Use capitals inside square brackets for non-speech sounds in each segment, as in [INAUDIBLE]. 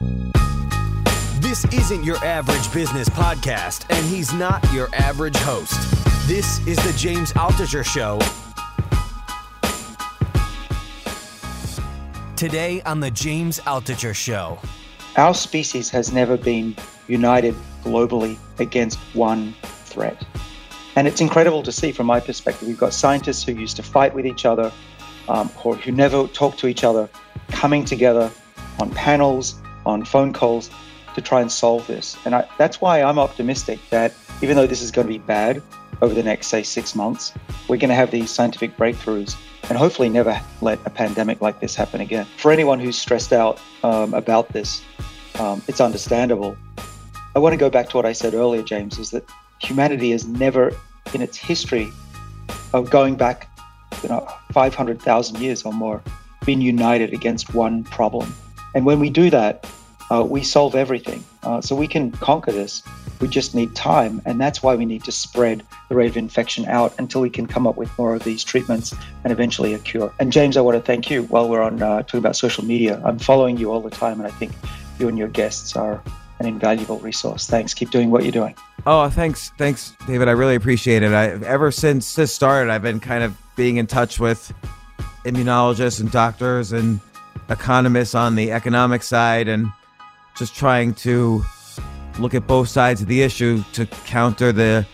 This isn't your average business podcast, and he's not your average host. This is the James Altucher Show. Today on the James Altucher Show. Our species has never been united globally against one threat. And it's incredible to see from my perspective. We've got scientists who used to fight with each other um, or who never talk to each other coming together on panels, on phone calls to try and solve this. And I, that's why I'm optimistic that even though this is going to be bad over the next, say, six months, we're going to have these scientific breakthroughs and hopefully never let a pandemic like this happen again. For anyone who's stressed out um, about this, um, it's understandable. I want to go back to what I said earlier, James, is that humanity has never, in its history of going back, you know, 500,000 years or more, been united against one problem. And when we do that, uh, we solve everything. Uh, so we can conquer this. We just need time. And that's why we need to spread the rate of infection out until we can come up with more of these treatments and eventually a cure. And James, I want to thank you while we're on uh, talking about social media. I'm following you all the time, and I think you and your guests are an invaluable resource. Thanks. Keep doing what you're doing. Oh, thanks, thanks, David. I really appreciate it. I ever since this started, I've been kind of being in touch with immunologists and doctors and economists on the economic side, and just trying to look at both sides of the issue to counter the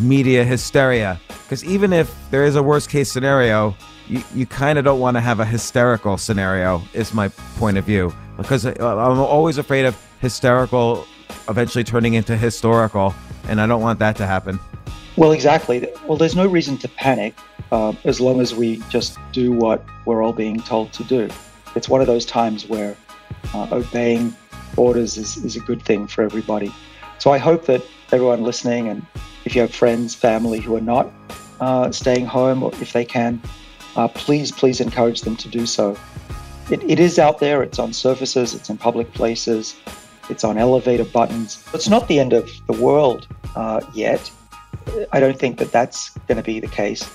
media hysteria. Because even if there is a worst case scenario, you, you kind of don't want to have a hysterical scenario, is my point of view. Because I'm always afraid of hysterical eventually turning into historical, and I don't want that to happen. Well, exactly. Well, there's no reason to panic uh, as long as we just do what we're all being told to do. It's one of those times where uh, obeying orders is, is a good thing for everybody. So I hope that everyone listening, and if you have friends, family who are not uh, staying home, or if they can, uh, please, please encourage them to do so. It, it is out there, it's on surfaces, it's in public places, it's on elevator buttons. It's not the end of the world uh, yet. I don't think that that's going to be the case.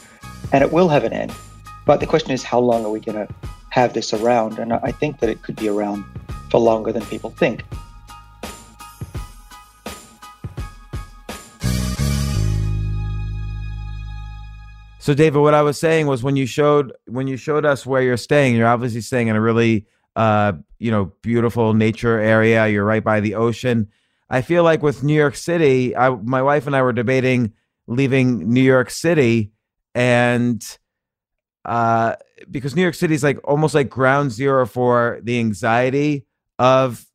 And it will have an end. But the question is, how long are we going to have this around? And I think that it could be around for longer than people think. So, David, what I was saying was when you showed when you showed us where you're staying, you're obviously staying in a really uh, you know beautiful nature area. You're right by the ocean. I feel like with New York City, I, my wife and I were debating leaving New York City, and uh, because New York City is like almost like ground zero for the anxiety of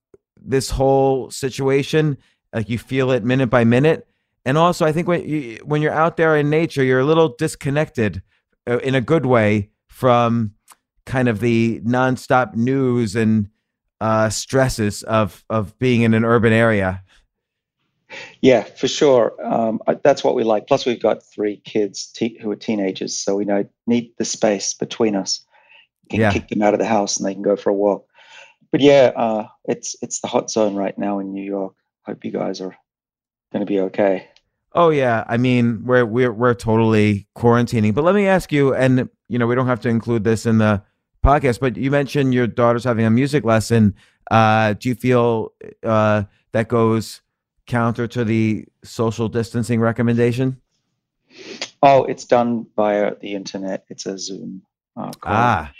this whole situation. Like you feel it minute by minute. And also, I think when you when you're out there in nature, you're a little disconnected uh, in a good way from kind of the nonstop news and uh, stresses of of being in an urban area. Yeah, for sure. Um, that's what we like. Plus, we've got three kids te- who are teenagers, so we know need the space between us. We can Yeah. kick them out of the house and they can go for a walk. But yeah, uh, it's it's the hot zone right now in New York. Hope you guys are going to be okay. Oh yeah, I mean we're we're we're totally quarantining. But let me ask you, and you know we don't have to include this in the podcast, but you mentioned your daughter's having a music lesson. Uh, do you feel uh, that goes counter to the social distancing recommendation? Oh, it's done via the internet. It's a Zoom uh. Ah,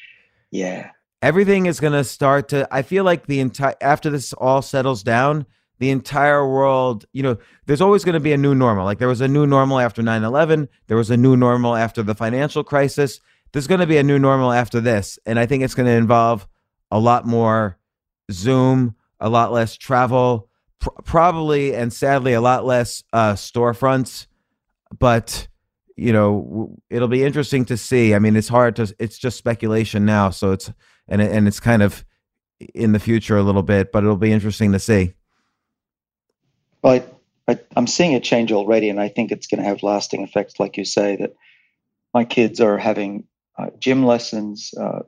Yeah. everything is going to start to i feel like the entire after this all settles down the entire world you know there's always going to be a new normal like there was a new normal after 9-11 there was a new normal after the financial crisis there's going to be a new normal after this and i think it's going to involve a lot more zoom a lot less travel pr- probably and sadly a lot less uh, storefronts but you know it'll be interesting to see. I mean it's hard to it's just speculation now so it's and and it's kind of in the future a little bit but it'll be interesting to see. Well I, i'm seeing a change already and i think it's going to have lasting effects like you say that my kids are having uh, gym lessons uh,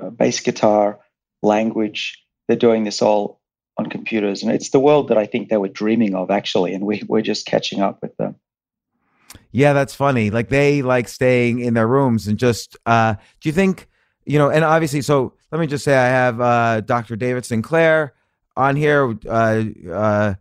uh, bass guitar language. They're doing this all on computers and it's the world that i think they were dreaming of actually and we, we're just catching up with them yeah, that's funny. Like they like staying in their rooms and just uh do you think, you know, and obviously so let me just say I have uh Dr. David Sinclair on here. Uh uh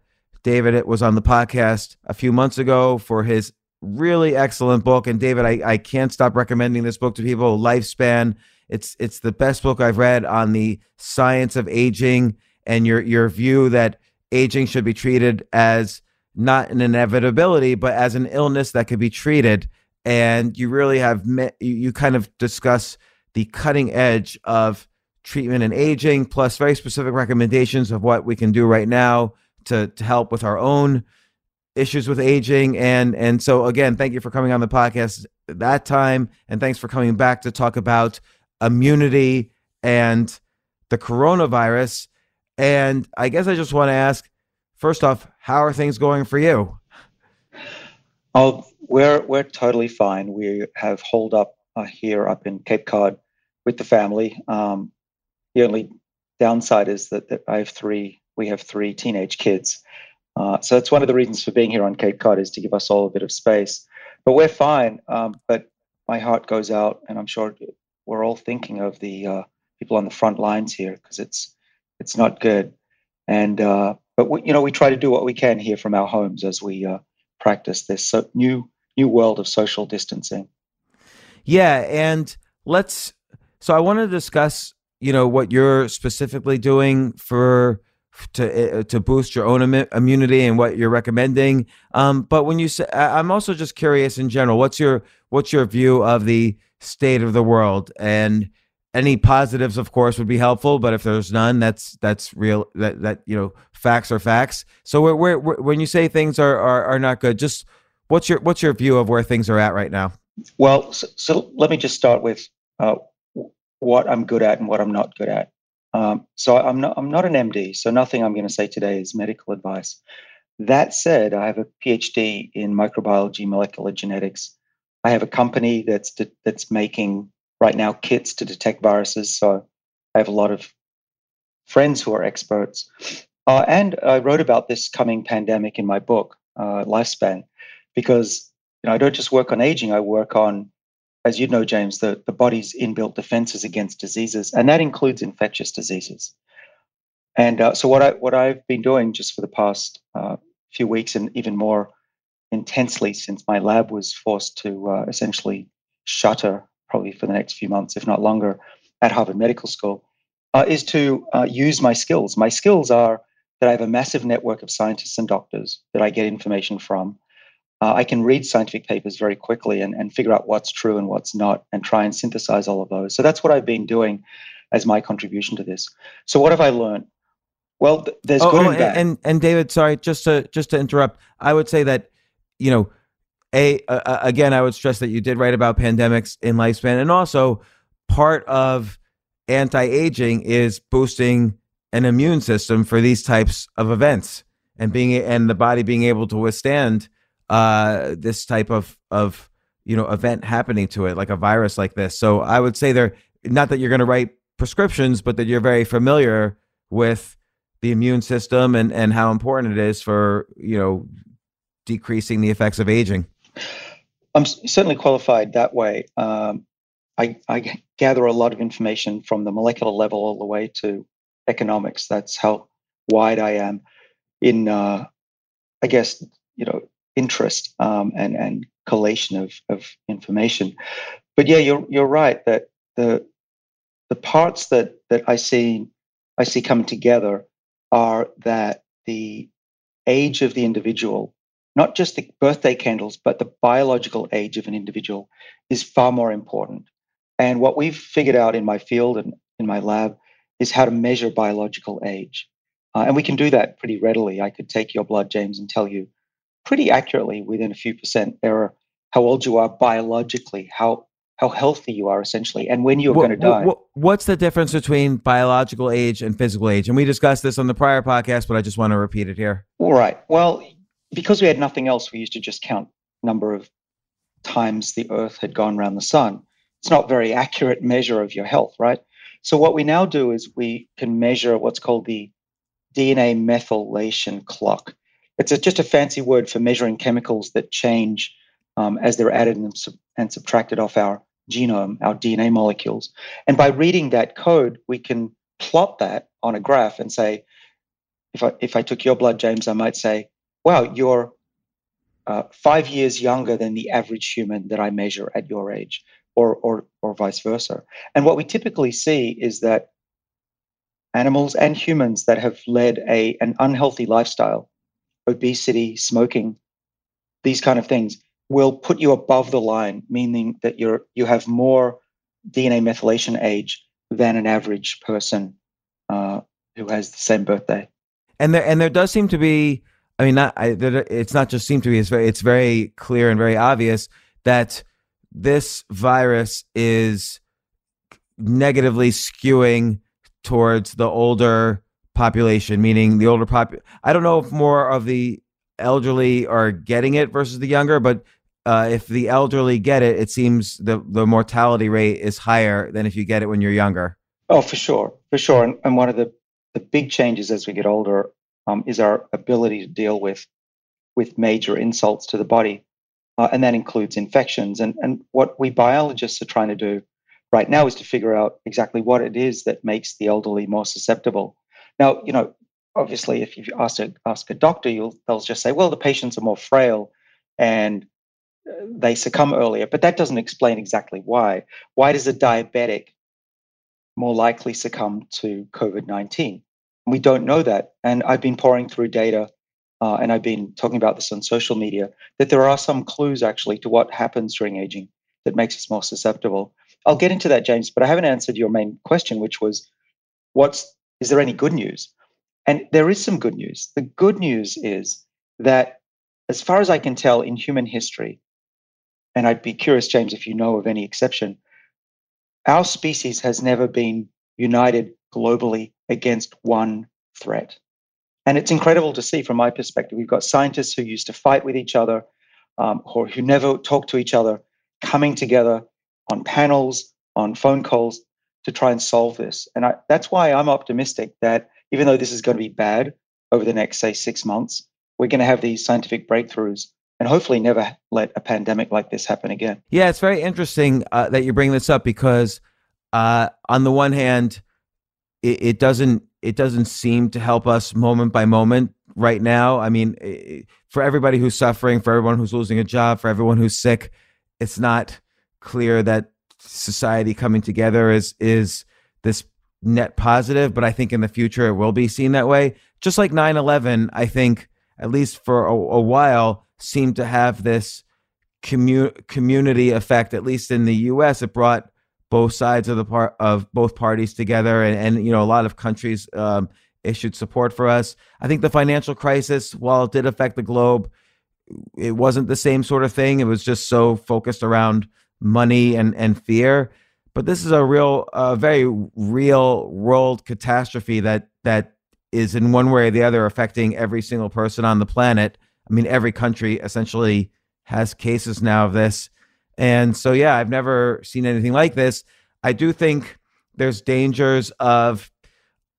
David was on the podcast a few months ago for his really excellent book. And David, I, I can't stop recommending this book to people, Lifespan. It's it's the best book I've read on the science of aging and your your view that aging should be treated as not an inevitability, but as an illness that could be treated. And you really have met, you kind of discuss the cutting edge of treatment and aging, plus very specific recommendations of what we can do right now to, to help with our own issues with aging. And and so again, thank you for coming on the podcast that time, and thanks for coming back to talk about immunity and the coronavirus. And I guess I just want to ask first off, how are things going for you? Oh, we're we're totally fine. We have holed up uh, here up in Cape Cod with the family. Um, the only downside is that, that, I have three. We have three teenage kids, uh, so that's one of the reasons for being here on Cape Cod is to give us all a bit of space. But we're fine. Um, but my heart goes out, and I'm sure we're all thinking of the uh, people on the front lines here because it's it's not good. And uh, but we, you know, we try to do what we can here from our homes as we uh, practice this so new new world of social distancing. Yeah, and let's. So I want to discuss, you know, what you're specifically doing for to uh, to boost your own Im- immunity and what you're recommending. Um, but when you say, I'm also just curious in general. What's your what's your view of the state of the world and any positives of course would be helpful but if there's none that's that's real that that you know facts are facts. So where, where, when you say things are, are are not good just what's your what's your view of where things are at right now? Well so, so let me just start with uh, what i'm good at and what i'm not good at. Um, so i'm not i'm not an md so nothing i'm going to say today is medical advice. That said i have a phd in microbiology molecular genetics. I have a company that's that's making right now kits to detect viruses. So I have a lot of friends who are experts. Uh, and I wrote about this coming pandemic in my book, uh, Lifespan, because you know, I don't just work on aging, I work on, as you know, James, the, the body's inbuilt defenses against diseases, and that includes infectious diseases. And uh, so what I what I've been doing just for the past uh, few weeks, and even more intensely since my lab was forced to uh, essentially shutter probably for the next few months, if not longer, at Harvard Medical School, uh, is to uh, use my skills. My skills are that I have a massive network of scientists and doctors that I get information from. Uh, I can read scientific papers very quickly and, and figure out what's true and what's not and try and synthesize all of those. So that's what I've been doing as my contribution to this. So what have I learned? Well, th- there's oh, good oh, and bad. And, and David, sorry, just to just to interrupt, I would say that you know a again, I would stress that you did write about pandemics in lifespan, and also part of anti-aging is boosting an immune system for these types of events and being and the body being able to withstand uh, this type of of you know event happening to it, like a virus like this. So I would say there, not that you're going to write prescriptions, but that you're very familiar with the immune system and and how important it is for you know decreasing the effects of aging. I'm certainly qualified that way. Um, I, I, gather a lot of information from the molecular level all the way to economics. That's how wide I am in, uh, I guess, you know, interest um, and and collation of of information. But yeah, you're you're right that the the parts that that I see I see coming together are that the age of the individual, not just the birthday candles, but the biological age of an individual, is far more important. And what we've figured out in my field and in my lab is how to measure biological age. Uh, and we can do that pretty readily. I could take your blood, James, and tell you pretty accurately within a few percent error how old you are biologically, how how healthy you are essentially, and when you're What- going to die. what- what's the difference between biological age and physical age? And we discussed this on the prior podcast, but I just want to repeat it here. All right. Well, because we had nothing else, we used to just count number of times the Earth had gone around the sun. It's not very accurate measure of your health, right? So what we now do is we can measure what's called the DNA methylation clock. It's a, just a fancy word for measuring chemicals that change um, as they're added and, sub- and subtracted off our genome, our DNA molecules. And by reading that code, we can plot that on a graph and say, if I if I took your blood, James, I might say, wow, you're uh, five years younger than the average human that I measure at your age, or or or vice versa. And what we typically see is that animals and humans that have led a an unhealthy lifestyle, obesity, smoking, these kind of things, will put you above the line, meaning that you're you have more DNA methylation age than an average person uh, who has the same birthday. and there and there does seem to be i mean not I, it's not just seem to be it's very it's very clear and very obvious that this virus is negatively skewing towards the older population meaning the older pop i don't know if more of the elderly are getting it versus the younger but uh, if the elderly get it it seems the the mortality rate is higher than if you get it when you're younger Oh, for sure, for sure. And, and one of the, the big changes as we get older um, is our ability to deal with with major insults to the body, uh, and that includes infections. And and what we biologists are trying to do right now is to figure out exactly what it is that makes the elderly more susceptible. Now, you know, obviously, if you ask a ask a doctor, you'll they'll just say, well, the patients are more frail, and uh, they succumb earlier. But that doesn't explain exactly why. Why does a diabetic more likely succumb to COVID 19? We don't know that. And I've been pouring through data uh, and I've been talking about this on social media that there are some clues actually to what happens during aging that makes us more susceptible. I'll get into that, James, but I haven't answered your main question, which was what's is there any good news? And there is some good news. The good news is that, as far as I can tell, in human history, and I'd be curious, James, if you know of any exception, our species has never been united globally against one threat. And it's incredible to see from my perspective. We've got scientists who used to fight with each other um, or who never talked to each other coming together on panels, on phone calls to try and solve this. And I, that's why I'm optimistic that even though this is going to be bad over the next, say, six months, we're going to have these scientific breakthroughs and hopefully never let a pandemic like this happen again. Yeah, it's very interesting uh, that you bring this up because, uh, on the one hand, it, it doesn't it doesn't seem to help us moment by moment right now. I mean, for everybody who's suffering, for everyone who's losing a job, for everyone who's sick, it's not clear that society coming together is is this net positive. But I think in the future it will be seen that way. Just like 9-11, I think at least for a, a while seemed to have this commu- community effect. At least in the U.S., it brought both sides of the part of both parties together, and, and you know a lot of countries um, issued support for us. I think the financial crisis, while it did affect the globe, it wasn't the same sort of thing. It was just so focused around money and and fear. But this is a real, uh, very real world catastrophe that that is in one way or the other affecting every single person on the planet. I mean, every country essentially has cases now of this. And so, yeah, I've never seen anything like this. I do think there's dangers of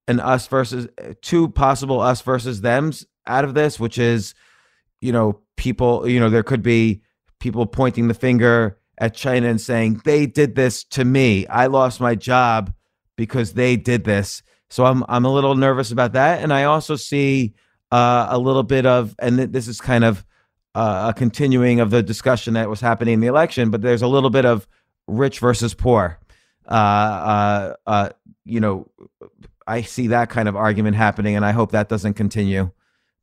an us versus two possible us versus thems out of this, which is, you know, people, you know, there could be people pointing the finger at China and saying, they did this to me. I lost my job because they did this. So I'm I'm a little nervous about that. And I also see uh, a little bit of, and th- this is kind of uh, a continuing of the discussion that was happening in the election, but there's a little bit of rich versus poor. uh, uh, uh, you know, I see that kind of argument happening, and I hope that doesn't continue.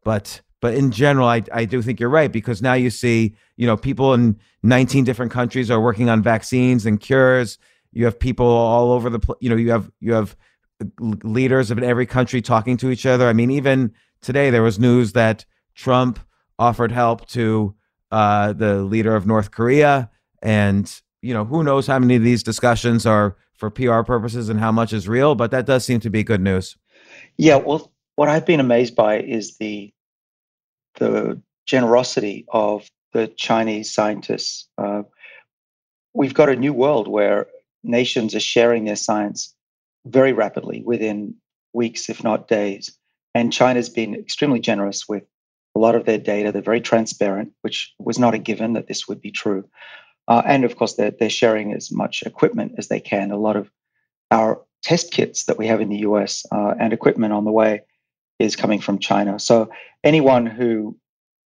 But but in general, I I do think you're right because now you see, you know, people in 19 different countries are working on vaccines and cures. You have people all over the, pl- you know, you have you have leaders of every country talking to each other. I mean, even today there was news that Trump offered help to uh, the leader of North Korea, and you know, who knows how many of these discussions are for PR purposes and how much is real, but that does seem to be good news. Yeah, well, what I've been amazed by is the the generosity of the Chinese scientists. Uh, we've got a new world where nations are sharing their science very rapidly within weeks, if not days. And China's been extremely generous with a lot of their data. They're very transparent, which was not a given that this would be true. Uh, and of course, they're, they're sharing as much equipment as they can. A lot of our test kits that we have in the US uh, and equipment on the way is coming from China. So anyone who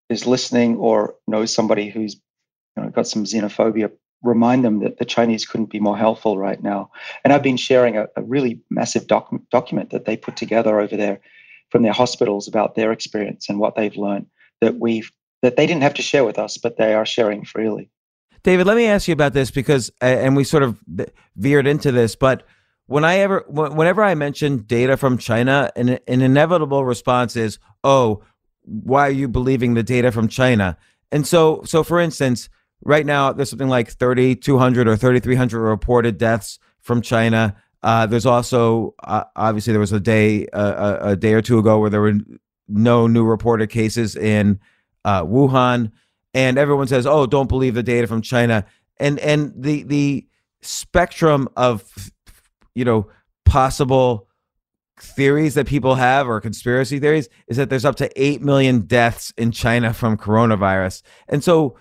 is listening or knows somebody who's you know, got some xenophobia, remind them that the Chinese couldn't be more helpful right now. And I've been sharing a, a really massive doc- document that they put together over there from their hospitals about their experience and what they've learned that we've that they didn't have to share with us, but they are sharing freely. David, let me ask you about this because, and we sort of veered into this, but when I ever, whenever I mention data from China, an, an inevitable response is, "Oh, why are you believing the data from China?" And so, so for instance, right now there's something like 3,200 or 3,300 reported deaths from China. Uh, there's also uh, obviously there was a day uh, a, a, day or two ago where there were no new reported cases in uh, Wuhan, and everyone says, "Oh, don't believe the data from China." And and the the spectrum of you know possible theories that people have or conspiracy theories is that there's up to 8 million deaths in China from coronavirus. And so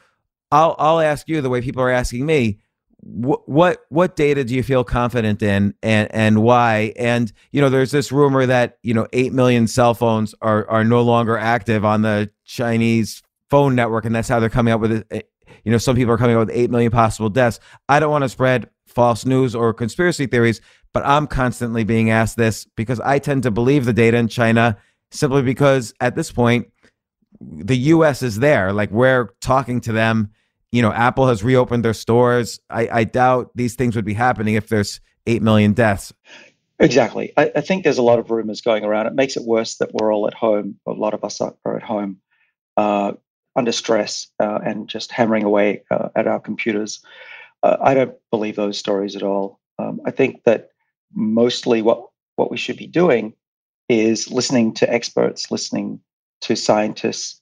I'll I'll ask you the way people are asking me what what what data do you feel confident in and and why? And you know there's this rumor that you know 8 million cell phones are are no longer active on the Chinese phone network and that's how they're coming up with it eh, you know some people are coming up with 8 million possible deaths. I don't want to spread false news or conspiracy theories but i'm constantly being asked this because i tend to believe the data in china simply because at this point the us is there like we're talking to them you know, Apple has reopened their stores. I, I doubt these things would be happening if there's 8 million deaths. Exactly. I, I, think there's a lot of rumors going around. It makes it worse that we're all at home. A lot of us are, at home uh, under stress uh, and just hammering away uh, at our computers. Uh, I don't believe those stories at all. Um, I think that mostly what, what we should be doing is listening to experts, listening to scientists,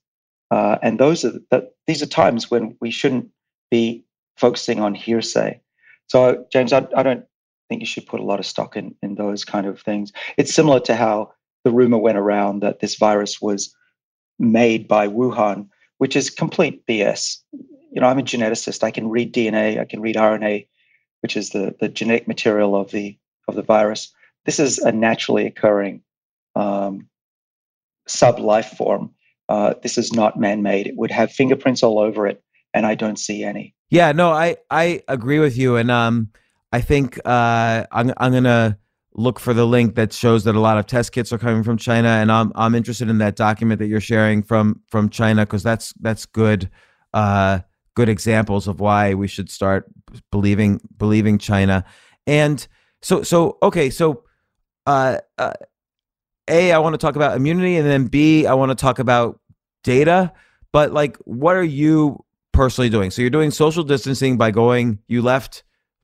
uh, and those are the, these are times when we shouldn't be focusing on hearsay. So, James, I, I don't think you should put a lot of stock in, in those kind of things. It's similar to how the rumor went around that this virus was made by Wuhan, which is complete BS. You know, I'm a geneticist. I can read DNA, I can read RNA, which is the, the genetic material of the of the virus. This is a naturally occurring um, sub life form uh, this is not man-made. It would have fingerprints all over it, and I don't see any. Yeah, no, I I agree with you, and um, I think uh, I'm I'm gonna look for the link that shows that a lot of test kits are coming from China, and I'm I'm interested in that document that you're sharing from from China because that's that's good uh, good examples of why we should start believing believing China, and so so okay so. Uh, uh, a, I want to talk about immunity, and then B, I want to talk about data, but like, what are you personally doing? So you're doing social distancing by going. You left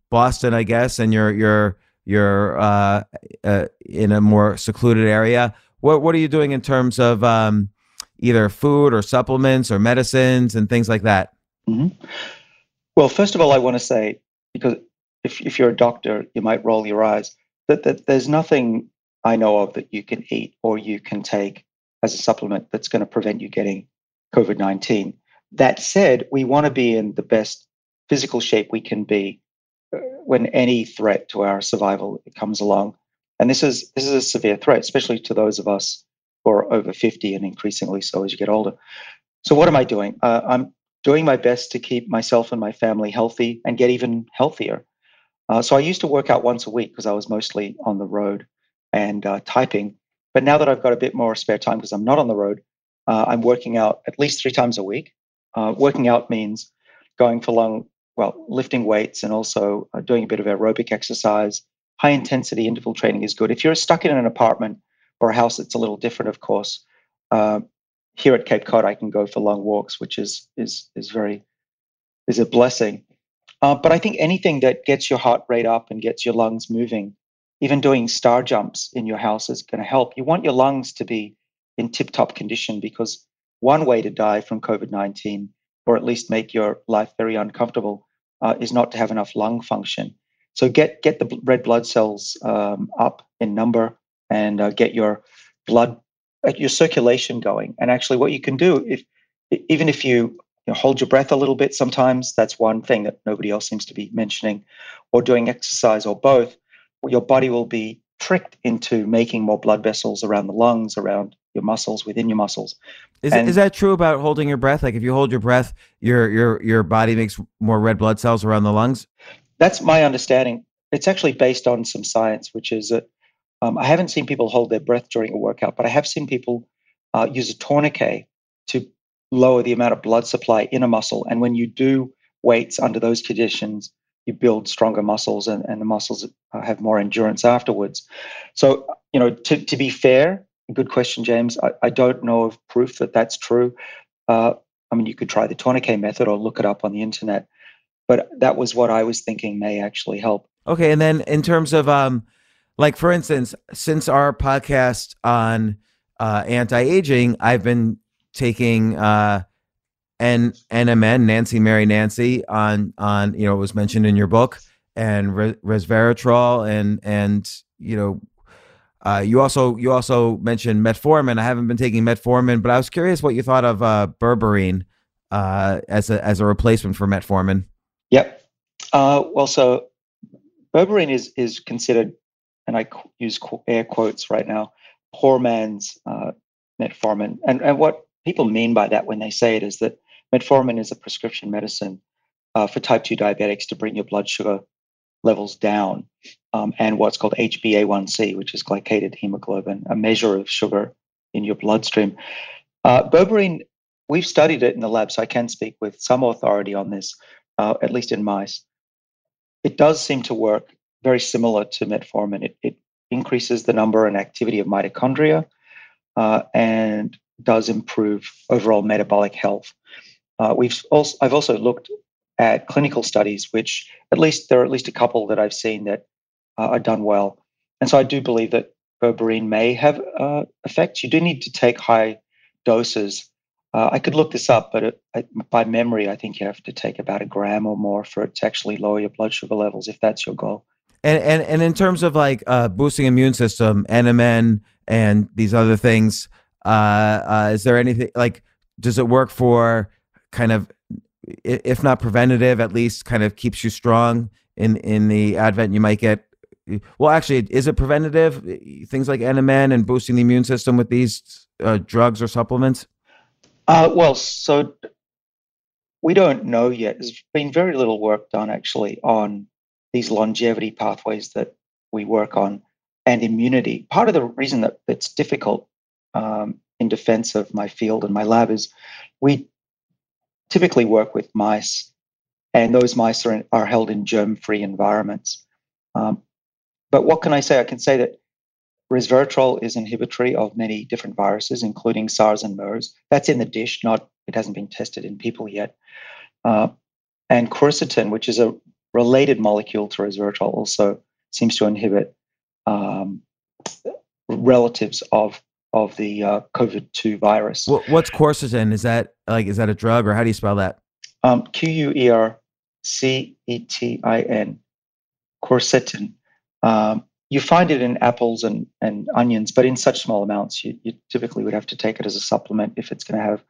Boston, I guess, and you're you're you're uh, uh, in a more secluded area. What what are you doing in terms of um, either food or supplements or medicines and things like that? Mm-hmm. Well, first of all, I want to say because if if you're a doctor, you might roll your eyes that, that there's nothing I know of that you can eat or you can take as a supplement that's going to prevent you getting COVID 19. That said, we want to be in the best physical shape we can be uh, when any threat to our survival comes along. And this is this is a severe threat, especially to those of us who are over 50 and increasingly so as you get older. So what am I doing? Uh, I'm doing my best to keep myself and my family healthy and get even healthier. Uh, so I used to work out once a week because I was mostly on the road and uh, typing. But now that I've got a bit more spare time because I'm not on the road, uh, I'm working out at least three times a week. Uh, working out means going for long, well, lifting weights and also uh, doing a bit of aerobic exercise. High intensity interval training is good. If you're stuck in an apartment or a house that's a little different, of course, uh, here at Cape Cod, I can go for long walks, which is is is very is a blessing. Uh, but I think anything that gets your heart rate up and gets your lungs moving, even doing star jumps in your house is going to help. You want your lungs to be in tip top condition because one way to die from COVID 19, or at least make your life very uncomfortable, uh, is not to have enough lung function. So get, get the red blood cells um, up in number and uh, get your blood, your circulation going. And actually, what you can do, if even if you you know, hold your breath a little bit sometimes. That's one thing that nobody else seems to be mentioning, or doing exercise or both. Your body will be tricked into making more blood vessels around the lungs, around your muscles, within your muscles. Is, and, is that true about holding your breath? Like if you hold your breath, your your your body makes more red blood cells around the lungs. That's my understanding. It's actually based on some science, which is that um, I haven't seen people hold their breath during a workout, but I have seen people uh, use a tourniquet to lower the amount of blood supply in a muscle. And when you do weights under those conditions, you build stronger muscles and, and the muscles uh, have more endurance afterwards. So, you know, to, to be fair, good question, James. I, I don't know of proof that that's true. Uh, I mean, you could try the tourniquet method or look it up on the internet, but that was what I was thinking may actually help. Okay. And then in terms of, um, like, for instance, since our podcast on uh, anti aging, I've been taking uh N NMN Nancy Mary Nancy on on you know it was mentioned in your book and resveratrol and and you know uh, you also you also mentioned metformin. I haven't been taking metformin, but I was curious what you thought of uh, berberine uh, as a as a replacement for metformin. Yep. Uh, well, so berberine is is considered, and I use air quotes right now, poor man's uh, metformin. And and what people mean by that when they say it is that metformin is a prescription medicine uh, for type 2 diabetics to bring your blood sugar levels down um, and what's called HbA1c, which is glycated hemoglobin, a measure of sugar in your bloodstream. Uh, berberine, we've studied it in the lab, so I can speak with some authority on this, uh, at least in mice. It does seem to work very similar to metformin. It, it increases the number and activity of mitochondria uh, and does improve overall metabolic health. Uh, we've also I've also looked at clinical studies, which at least there are at least a couple that I've seen that uh, are done well, and so I do believe that berberine may have uh, effects. You do need to take high doses. Uh, I could look this up, but it, I, by memory, I think you have to take about a gram or more for it to actually lower your blood sugar levels, if that's your goal. And and, and in terms of like uh, boosting immune system, NMN and these other things, uh, uh, is there anything like? Does it work for kind of, if not preventative, at least kind of keeps you strong in in the advent you might get? Well, actually, is it preventative? Things like NMN and boosting the immune system with these uh, drugs or supplements? Uh, well, so we don't know yet. There's been very little work done actually on these longevity pathways that we work on and immunity. Part of the reason that it's difficult um, in defense of my field and my lab is we typically work with mice, and those mice are, in, are held in germ free environments. Um, but what can I say? I can say that resveratrol is inhibitory of many different viruses, including SARS and MERS. That's in the dish, not it hasn't been tested in people yet. Uh, and quercetin, which is a related molecule to resveratrol, also seems to inhibit um, relatives of of the uh, COVID two virus. What's quercetin? Is that like is that a drug or how do you spell that? Um, Q U E R C E T I N, quercetin. Um, you find it in apples and, and onions, but in such small amounts, you, you typically would have to take it as a supplement if it's going to have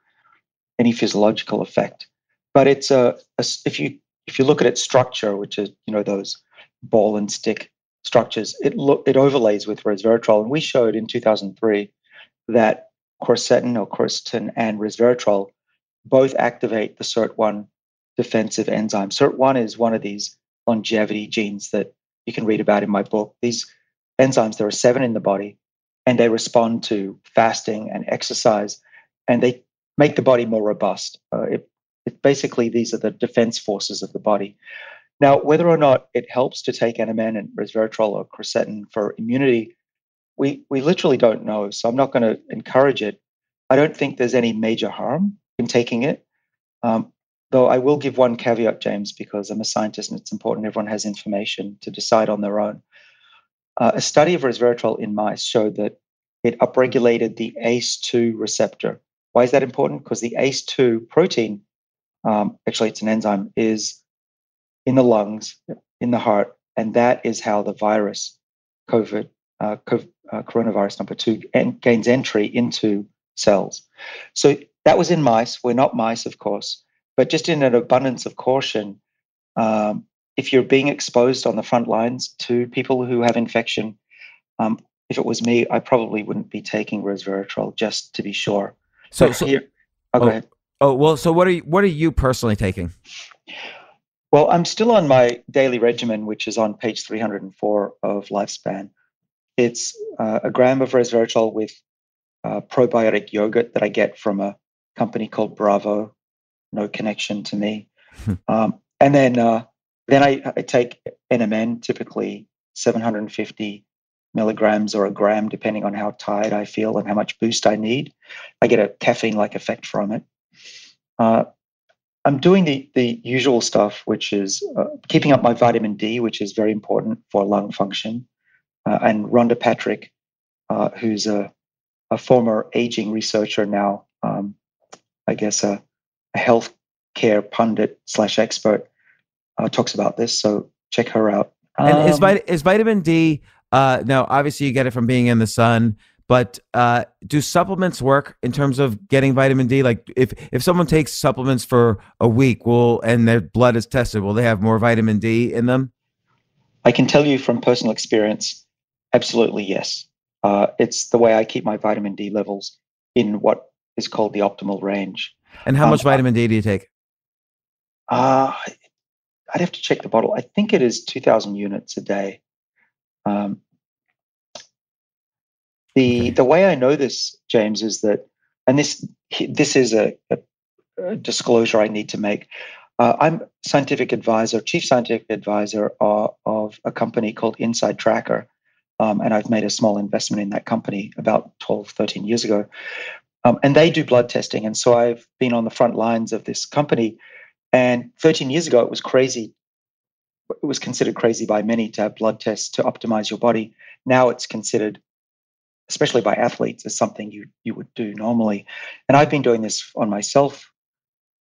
any physiological effect. But it's a, a if you if you look at its structure, which is you know those ball and stick structures, it look it overlays with resveratrol, and we showed in 2003 that quercetin or quercetin and resveratrol both activate the SIRT1 defensive enzyme. SIRT1 is one of these longevity genes that you can read about in my book. These enzymes, there are seven in the body, and they respond to fasting and exercise, and they make the body more robust. Uh, it, it basically, these are the defense forces of the body. Now, whether or not it helps to take NMN and resveratrol or quercetin for immunity, we, we literally don't know. So I'm not going to encourage it. I don't think there's any major harm in taking it. Um, though I will give one caveat, James, because I'm a scientist and it's important everyone has information to decide on their own. Uh, a study of resveratrol in mice showed that it upregulated the ACE2 receptor. Why is that important? Because the ACE2 protein, um, actually, it's an enzyme, is in the lungs, in the heart, and that is how the virus, COVID, uh, uh, coronavirus number two, en- gains entry into cells. So that was in mice. We're not mice, of course, but just in an abundance of caution, um, if you're being exposed on the front lines to people who have infection, um, if it was me, I probably wouldn't be taking resveratrol just to be sure. So, so here, oh, oh, go ahead. Oh well, so what are you, what are you personally taking? Well, I'm still on my daily regimen, which is on page 304 of Lifespan. It's uh, a gram of resveratrol with uh, probiotic yogurt that I get from a company called Bravo. No connection to me. Hmm. um, and then uh, then I, I, take NMN, typically 750 milligrams or a gram, depending on how tired I feel and how much boost I need. I get a caffeine-like effect from it. Uh, I'm doing the the usual stuff, which is uh, keeping up my vitamin D, which is very important for lung function. Uh, and Rhonda Patrick, uh, who's a a former aging researcher now, um, I guess a, a health care pundit slash expert, uh, talks about this. So check her out. And is, Um, vit- is vitamin D? Uh, now, obviously, you get it from being in the sun, but uh, do supplements work in terms of getting vitamin D? Like, if if someone takes supplements for a week, will and their blood is tested, will they have more vitamin D in them? I can tell you from personal experience, absolutely yes. Uh, it's the way I keep my vitamin D levels in what is called the optimal range. And how Um, much vitamin D do you take? Uh, I'd have to check the bottle. I think it is 2,000 units a day. Um, the Okay. the way I know this, James, is that, and this this is a, a, a disclosure I need to make. Uh, I'm scientific advisor, chief scientific advisor of, of a company called InsideTracker, um, and I've made a small investment in that company about 12, 13 years ago. Um, and they do blood testing, and so I've been on the front lines of this company. And 13 years ago, it was crazy. It was considered crazy by many to have blood tests to optimize your body. Now it's considered, especially by athletes, as something you you would do normally. And I've been doing this on myself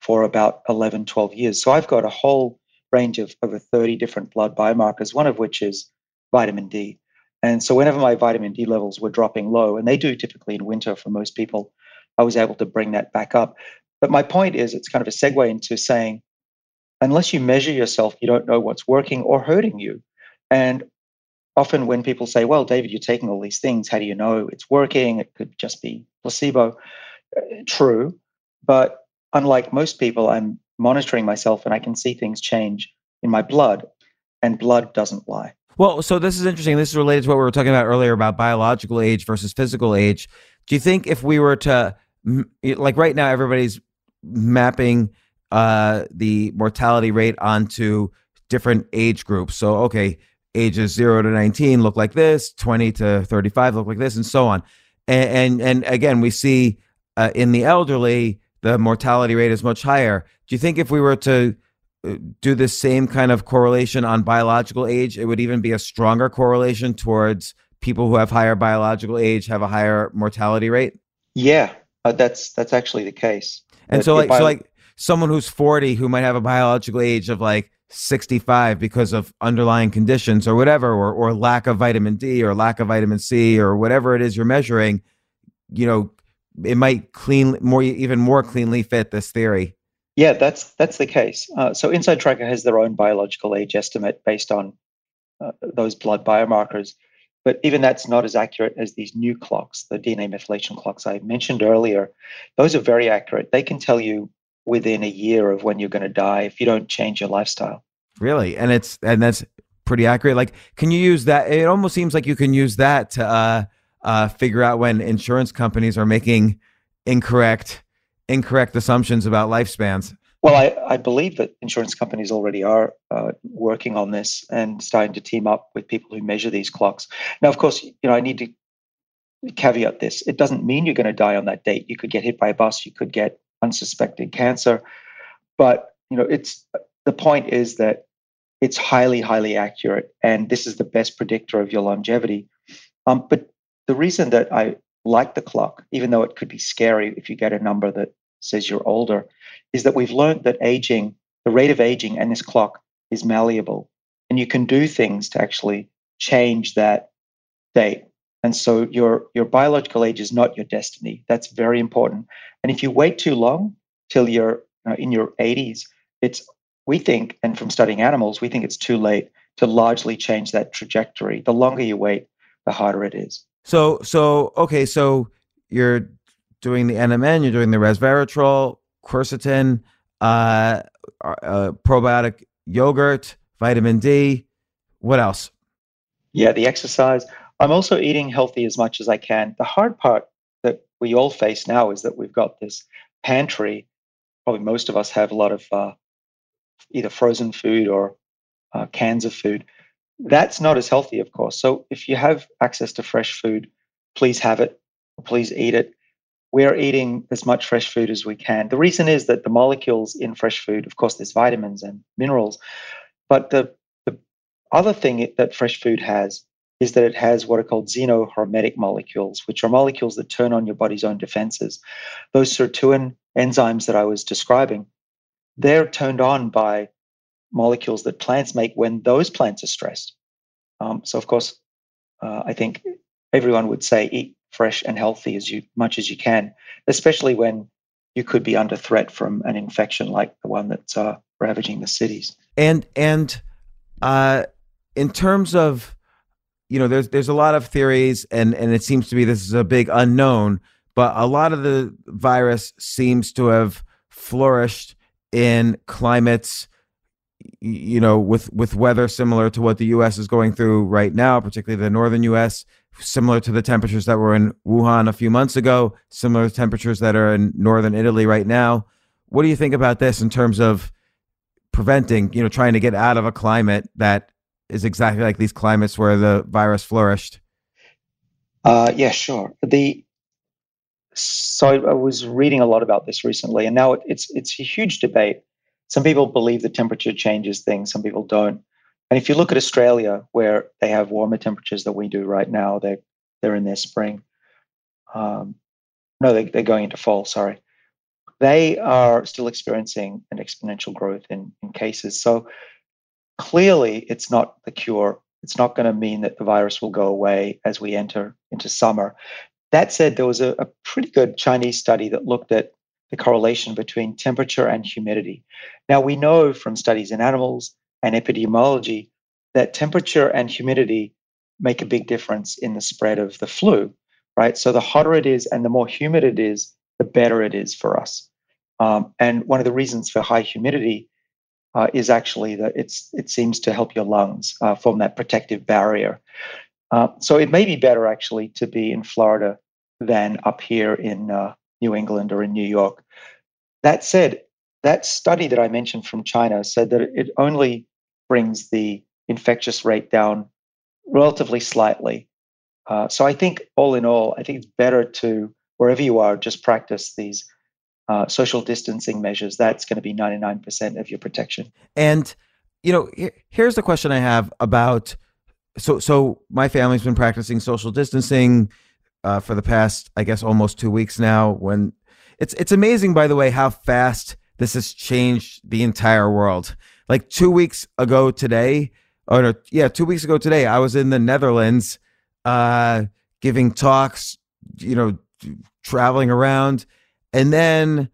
for about 11, 12 years. So I've got a whole range of over 30 different blood biomarkers, one of which is vitamin D. And so whenever my vitamin D levels were dropping low, and they do typically in winter for most people, I was able to bring that back up. But my point is, it's kind of a segue into saying, unless you measure yourself, you don't know what's working or hurting you. And often when people say, well, David, you're taking all these things, how do you know it's working? It could just be placebo. Uh, True. But unlike most people, I'm monitoring myself and I can see things change in my blood, and blood doesn't lie. Well, so this is interesting. This is related to what we were talking about earlier about biological age versus physical age. Do you think if we were to, like right now, everybody's mapping uh, the mortality rate onto different age groups? So, okay, ages zero to 19 look like this, 20 to 35 look like this, and so on. And, and, and again, we see uh, in the elderly, the mortality rate is much higher. Do you think if we were to do the same kind of correlation on biological age, it would even be a stronger correlation towards people who have higher biological age have a higher mortality rate. Yeah, uh, that's that's actually the case. And That so, like, so like someone who's forty who might have a biological age of like sixty-five because of underlying conditions or whatever, or or lack of vitamin D or lack of vitamin C or whatever it is you're measuring, you know, it might clean more even more cleanly fit this theory. Yeah, that's that's the case. Uh, so InsideTracker has their own biological age estimate based on uh, those blood biomarkers, but even that's not as accurate as these new clocks, the DNA methylation clocks I mentioned earlier. Those are very accurate. They can tell you within a year of when you're going to die if you don't change your lifestyle. Really, and it's and that's pretty accurate. Like, can you use that? It almost seems like you can use that to uh, uh, figure out when insurance companies are making incorrect incorrect assumptions about lifespans. Well, I, I believe that insurance companies already are uh, working on this and starting to team up with people who measure these clocks. Now, of course, you know I need to caveat this. It doesn't mean you're going to die on that date. You could get hit by a bus. You could get unsuspected cancer, but you know it's the point is that it's highly, highly accurate, and this is the best predictor of your longevity. Um, but the reason that I like the clock, even though it could be scary if you get a number that says you're older, is that we've learned that aging, the rate of aging, and this clock is malleable, and you can do things to actually change that date. And so your your biological age is not your destiny. That's very important. And if you wait too long till you're in your 80s, it's we think, and from studying animals, we think it's too late to largely change that trajectory. The longer you wait, the harder it is. So, so okay, so you're doing the NMN, you're doing the resveratrol, quercetin, uh, uh, probiotic yogurt, vitamin D. What else? Yeah, the exercise. I'm also eating healthy as much as I can. The hard part that we all face now is that we've got this pantry. Probably most of us have a lot of uh, either frozen food or uh, cans of food. That's not as healthy, of course. So if you have access to fresh food, please have it, please eat it. We're eating as much fresh food as we can. The reason is that the molecules in fresh food, of course, there's vitamins and minerals, but the, the other thing that fresh food has is that it has what are called xenohormetic molecules, which are molecules that turn on your body's own defenses. Those sirtuin enzymes that I was describing, they're turned on by molecules that plants make when those plants are stressed. Um, so, of course, uh, I think everyone would say eat fresh and healthy as you, much as you can, especially when you could be under threat from an infection like the one that's uh, ravaging the cities. And and uh, in terms of you know, there's there's a lot of theories, and and it seems to be this is a big unknown, but a lot of the virus seems to have flourished in climates you know with with weather similar to what the US is going through right now particularly the northern US similar to the temperatures that were in Wuhan a few months ago similar temperatures that are in northern Italy right now what do you think about this in terms of preventing you know trying to get out of a climate that is exactly like these climates where the virus flourished uh yeah sure the so I, was reading a lot about this recently, and now it, it's it's a huge debate. Some people believe the temperature changes things, some people don't. And if you look at Australia, where they have warmer temperatures than we do right now, they they're in their spring. Um, no, they, they're going into fall. Sorry, they are still experiencing an exponential growth in in cases. So clearly, it's not the cure. It's not going to mean that the virus will go away as we enter into summer. That said, there was a, a pretty good Chinese study that looked at the correlation between temperature and humidity. Now, we know from studies in animals and epidemiology that temperature and humidity make a big difference in the spread of the flu, right? So, the hotter it is and the more humid it is, the better it is for us. Um, and one of the reasons for high humidity uh, is actually that it's it seems to help your lungs uh, form that protective barrier. Uh, so it may be better actually to be in Florida than up here in uh, New England or in New York. That said, that study that I mentioned from China said that it only brings the infectious rate down relatively slightly. Uh, so I think all in all, I think it's better to wherever you are just practice these uh, social distancing measures. That's going to be 99% of your protection. And you know, here's the question I have about so so my family's been practicing social distancing uh, for the past, I guess, almost two weeks now. When it's it's amazing, by the way, how fast this has changed the entire world. Like two weeks ago today, or no, yeah, two weeks ago today, I was in the Netherlands, uh, giving talks, you know, traveling around, and then,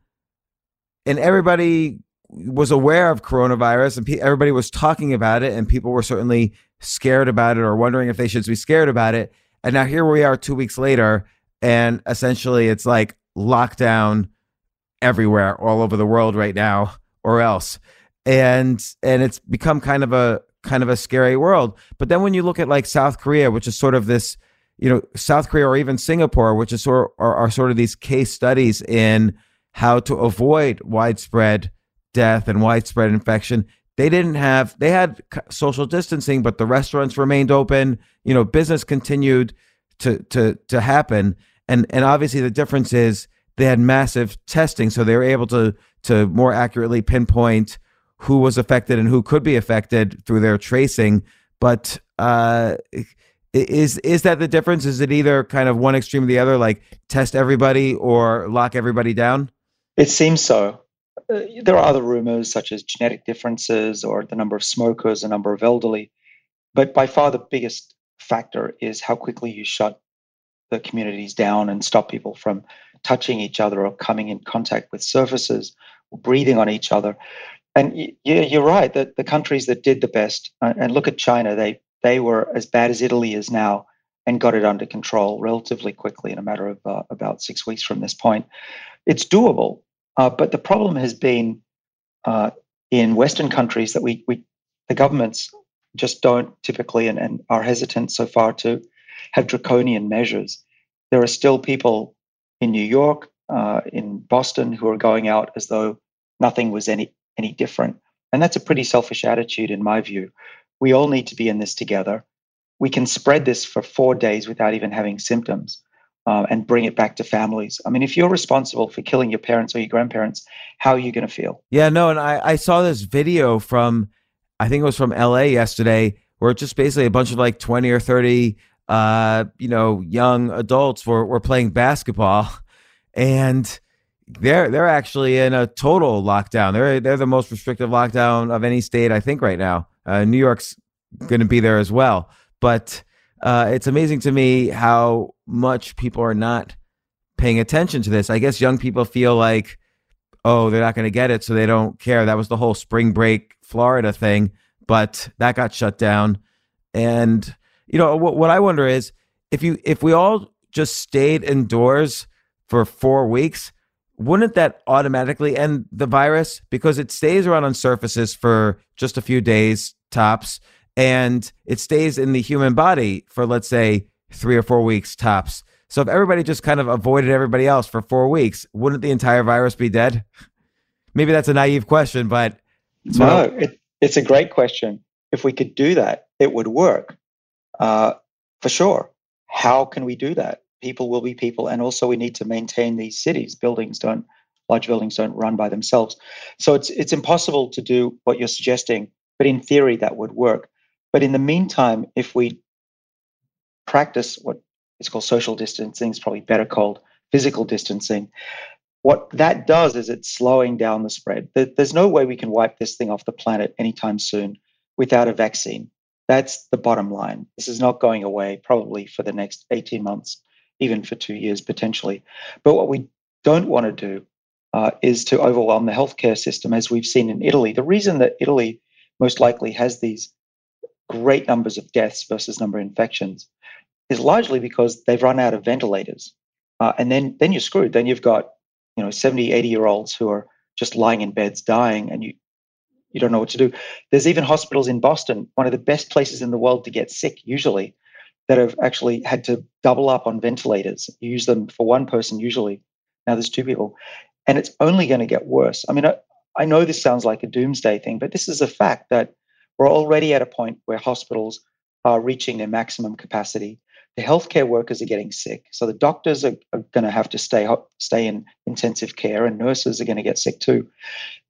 and everybody was aware of coronavirus and pe- everybody was talking about it and people were certainly scared about it or wondering if they should be scared about it. And now here we are 2 weeks later and essentially it's like lockdown everywhere all over the world right now or else. and and it's become kind of a kind of a scary world. But then when you look at like South Korea, which is sort of this, you know, South Korea or even Singapore, which is sort of, are, are sort of these case studies in how to avoid widespread death and widespread infection. They didn't have they had social distancing, but the restaurants remained open. You know, business continued to to to happen, and and obviously the difference is they had massive testing, so they were able to to more accurately pinpoint who was affected and who could be affected through their tracing. But uh, is is that the difference? Is it either kind of one extreme or the other, like test everybody or lock everybody down? It seems so. Uh, there are other rumors such as genetic differences or the number of smokers, the number of elderly, but by far the biggest factor is how quickly you shut the communities down and stop people from touching each other or coming in contact with surfaces, or breathing on each other. And yeah, you're right that the countries that did the best, uh, and look at China, they they were as bad as Italy is now and got it under control relatively quickly in a matter of uh, about six weeks from this point. It's doable, uh, but the problem has been uh, in Western countries that we, we the governments just don't typically and, and are hesitant so far to have draconian measures. There are still people in New York, uh, in Boston, who are going out as though nothing was any any different, and that's a pretty selfish attitude, in my view. We all need to be in this together. We can spread this for four days without even having symptoms uh, and bring it back to families. I mean, if you're responsible for killing your parents or your grandparents, how are you going to feel? Yeah, no, and I, I saw this video from, I think it was from LA yesterday, where just basically a bunch of like 20 or 30, uh, you know, young adults were, were playing basketball and they're they're actually in a total lockdown. They're they're the most restrictive lockdown of any state, I think, right now. Uh, New York's going to be there as well, but uh, it's amazing to me how much people are not paying attention to this. I guess young people feel like, oh, they're not going to get it, so they don't care. That was the whole spring break Florida thing, but that got shut down. And you know what? What I wonder is if you if we all just stayed indoors for four weeks, wouldn't that automatically end the virus because it stays around on surfaces for just a few days tops? And it stays in the human body for let's say three or four weeks tops. So if everybody just kind of avoided everybody else for four weeks, wouldn't the entire virus be dead? [LAUGHS] Maybe that's a naive question, but no, it, it's a great question. If we could do that, it would work uh, for sure. How can we do that? People will be people, and also we need to maintain these cities. Buildings don't, large buildings don't run by themselves. So it's it's impossible to do what you're suggesting, but in theory that would work. But in the meantime, if we practice what is called social distancing, it's probably better called physical distancing. What that does is it's slowing down the spread. There's no way we can wipe this thing off the planet anytime soon without a vaccine. That's the bottom line. This is not going away probably for the next 18 months, even for two years potentially. But what we don't want to do uh, is to overwhelm the healthcare system, as we've seen in Italy. The reason that Italy most likely has these great numbers of deaths versus number of infections is largely because they've run out of ventilators. Uh, and then, then you're screwed. Then you've got, you know, 70, 80 year olds who are just lying in beds dying and you, you don't know what to do. There's even hospitals in Boston, one of the best places in the world to get sick usually, that have actually had to double up on ventilators. You use them for one person usually. Now there's two people. And it's only going to get worse. I mean, I, I know this sounds like a doomsday thing, but this is a fact that we're already at a point where hospitals are reaching their maximum capacity. The healthcare workers are getting sick, so the doctors are, are going to have to stay stay in intensive care, and nurses are going to get sick too.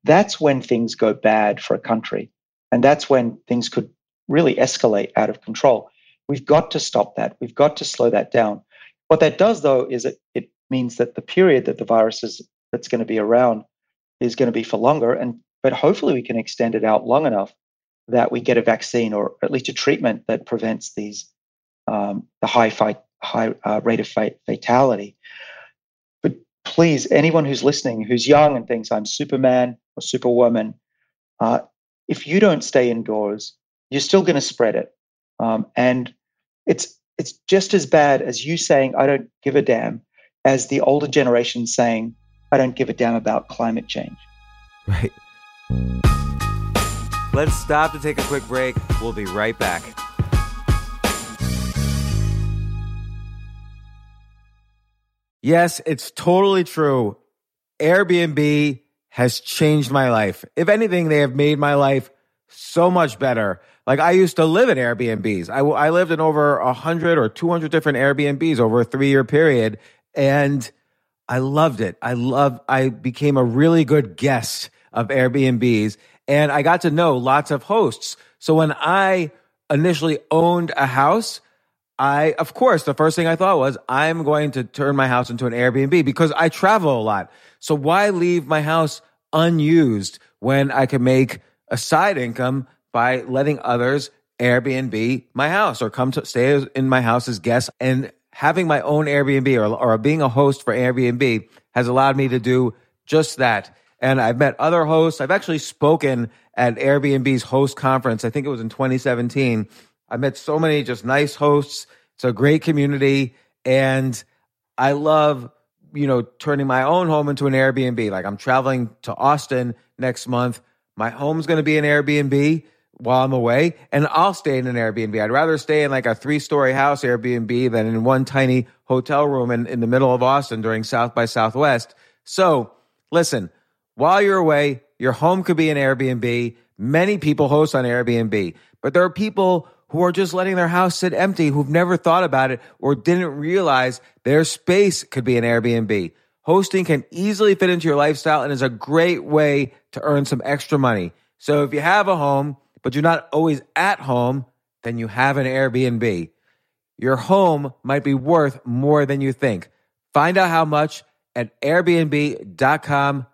That's when things go bad for a country, and that's when things could really escalate out of control. We've got to stop that. We've got to slow that down. What that does, though, is it, it means that the period that the virus is that's going to be around is going to be for longer, and but hopefully we can extend it out long enough that we get a vaccine or at least a treatment that prevents these um, the high fight, high uh, rate of fatality. But please, anyone who's listening, who's young and thinks I'm Superman or Superwoman, uh, if you don't stay indoors, you're still going to spread it, um, and it's it's just as bad as you saying I don't give a damn, as the older generation saying I don't give a damn about climate change. Right. Let's stop to take a quick break. We'll be right back. Yes, it's totally true. Airbnb has changed my life. If anything, they have made my life so much better. Like I used to live in Airbnbs. I, I lived in over 100 or 200 different Airbnbs over a three year period. And I loved it. I love, I became a really good guest of Airbnbs and I got to know lots of hosts. So when I initially owned a house, I, of course, the first thing I thought was, I'm going to turn my house into an Airbnb because I travel a lot. So why leave my house unused when I can make a side income by letting others Airbnb my house or come to stay in my house as guests and having my own Airbnb or, or being a host for Airbnb has allowed me to do just that. And I've met other hosts. I've actually spoken at Airbnb's host conference. I think it was in 2017 I met so many just nice hosts. It's a great community. And I love, you know, turning my own home into an Airbnb. Like I'm traveling to Austin next month. My home's going to be an Airbnb while I'm away, and I'll stay in an Airbnb. I'd rather stay in like a three story house Airbnb than in one tiny hotel room in, in the middle of Austin during South by Southwest. So listen, while you're away, your home could be an Airbnb. Many people host on Airbnb, but there are people who are just letting their house sit empty, who've never thought about it or didn't realize their space could be an Airbnb. Hosting can easily fit into your lifestyle and is a great way to earn some extra money. So if you have a home, but you're not always at home, then you have an Airbnb. Your home might be worth more than you think. Find out how much at airbnb.com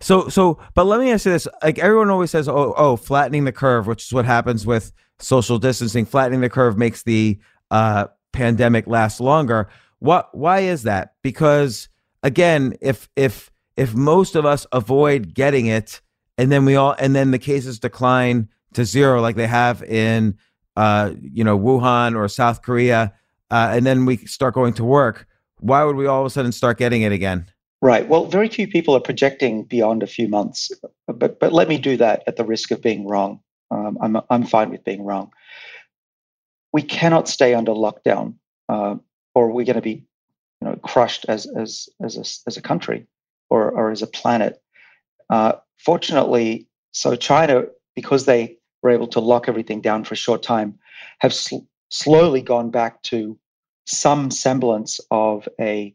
So, so, but let me ask you this: like everyone always says, "Oh, oh, flattening the curve," which is what happens with social distancing. Flattening the curve makes the uh, pandemic last longer. What? Why is that? Because again, if if if most of us avoid getting it, and then we all, and then the cases decline to zero, like they have in, uh, you know, Wuhan or South Korea, uh, and then we start going to work. Why would we all of a sudden start getting it again? Right. Well, very few people are projecting beyond a few months, but but let me do that at the risk of being wrong. Um, I'm I'm fine with being wrong. We cannot stay under lockdown, uh, or we're going to be, you know, crushed as as as a, as a country, or or as a planet. Uh, fortunately, so China, because they were able to lock everything down for a short time, have sl- slowly gone back to some semblance of a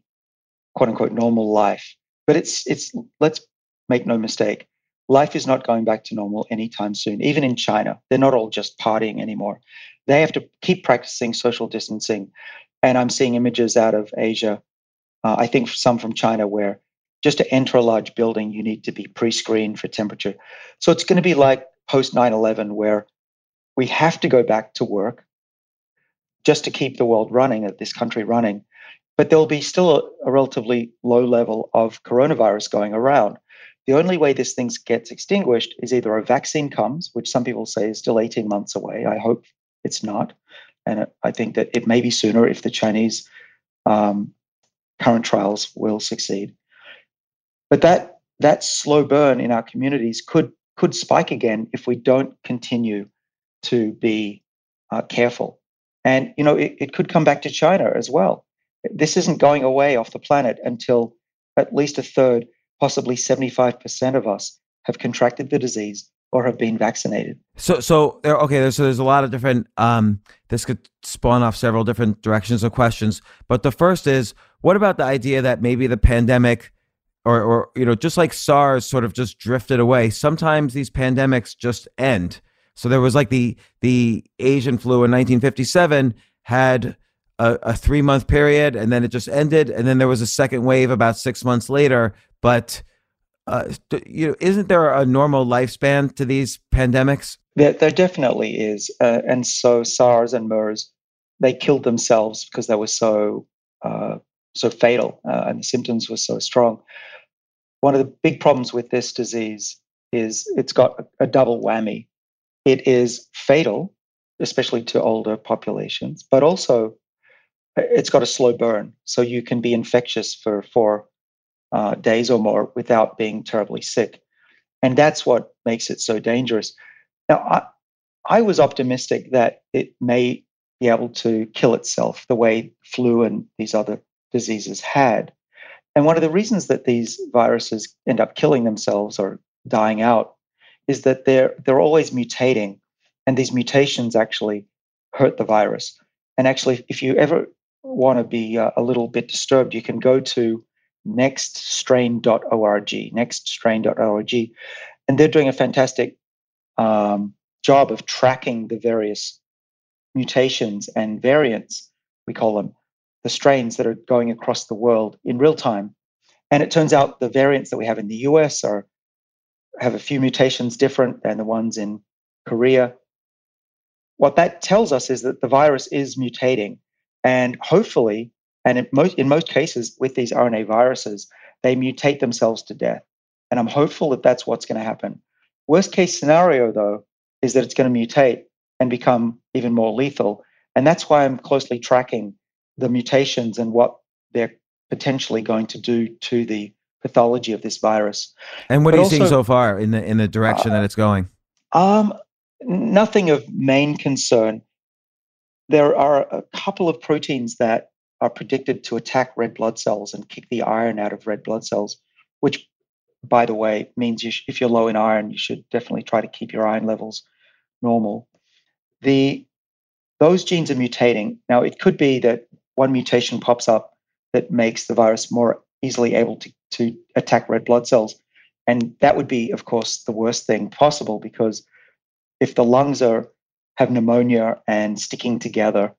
quote unquote normal life. But it's it's let's make no mistake, life is not going back to normal anytime soon. Even in China, they're not all just partying anymore. They have to keep practicing social distancing. And I'm seeing images out of Asia, uh, I think some from China, where just to enter a large building, you need to be pre screened for temperature. So it's going to be like post 9 11, where we have to go back to work just to keep the world running, this country running but there'll be still a, a, relatively low level of coronavirus going around. The only way this thing gets extinguished is either a vaccine comes, which some people say is still 18 months away. I hope it's not. And I think that it may be sooner if the Chinese um, current trials will succeed. But that that slow burn in our communities could could spike again if we don't continue to be uh, careful. And you know, it, it could come back to China as well this isn't going away off the planet until at least a third, possibly 75% of us have contracted the disease or have been vaccinated. So, so okay, there's, so there's a lot of different. Um, this could spawn off several different directions of questions. But the first is, what about the idea that maybe the pandemic, or, or you know, just like SARS, sort of just drifted away. Sometimes these pandemics just end. So there was like the the Asian flu in 1957 had a, a three month period and then it just ended and then there was a second wave about six months later. But uh, you know isn't there a normal lifespan to these pandemics? There, there definitely is uh, and so sars and mers they killed themselves because they were so uh, so fatal uh, and the symptoms were so strong. One of the big problems with this disease is it's got a, a double whammy. It is fatal especially to older populations but also it's got a slow burn. So you can be infectious for four uh, days or more without being terribly sick. And that's what makes it so dangerous. Now, I, I was optimistic that it may be able to kill itself the way flu and these other diseases had. And one of the reasons that these viruses end up killing themselves or dying out is that they're they're always mutating, and these mutations actually hurt the virus. And actually, if you ever want to be uh, a little bit disturbed, you can go to nextstrain.org, nextstrain.org, and they're doing a fantastic um, job of tracking the various mutations and variants, we call them, the strains that are going across the world in real time. And it turns out the variants that we have in the US are have a few mutations different than the ones in Korea. What that tells us is that the virus is mutating and hopefully, and in most, in most cases with these RNA viruses, they mutate themselves to death. And I'm hopeful that that's what's going to happen. Worst case scenario, though, is that it's going to mutate and become even more lethal. And that's why I'm closely tracking the mutations and what they're potentially going to do to the pathology of this virus. And what But are you seeing so far in the in the direction Uh, that it's going? Um, nothing of main concern. There are a couple of proteins that are predicted to attack red blood cells and kick the iron out of red blood cells, which, by the way, means you sh- if you're low in iron, you should definitely try to keep your iron levels normal. The those genes are mutating. Now, it could be that one mutation pops up that makes the virus more easily able to, to attack red blood cells. And that would be, of course, the worst thing possible because if the lungs are have pneumonia and sticking together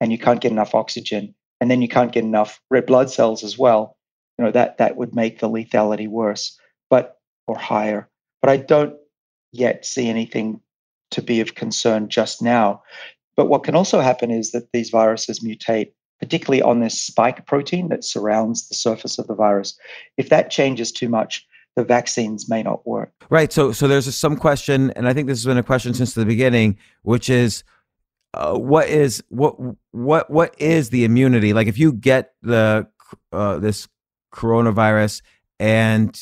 and you can't get enough oxygen and then you can't get enough red blood cells as well, you know, that that would make the lethality worse, but or higher. But I don't yet see anything to be of concern just now. But what can also happen is that these viruses mutate, particularly on this spike protein that surrounds the surface of the virus. If that changes too much, the vaccines may not work. Right. So so there's some question, and I think this has been a question since the beginning, which is uh, what is what what what is the immunity? Like if you get the uh, this coronavirus and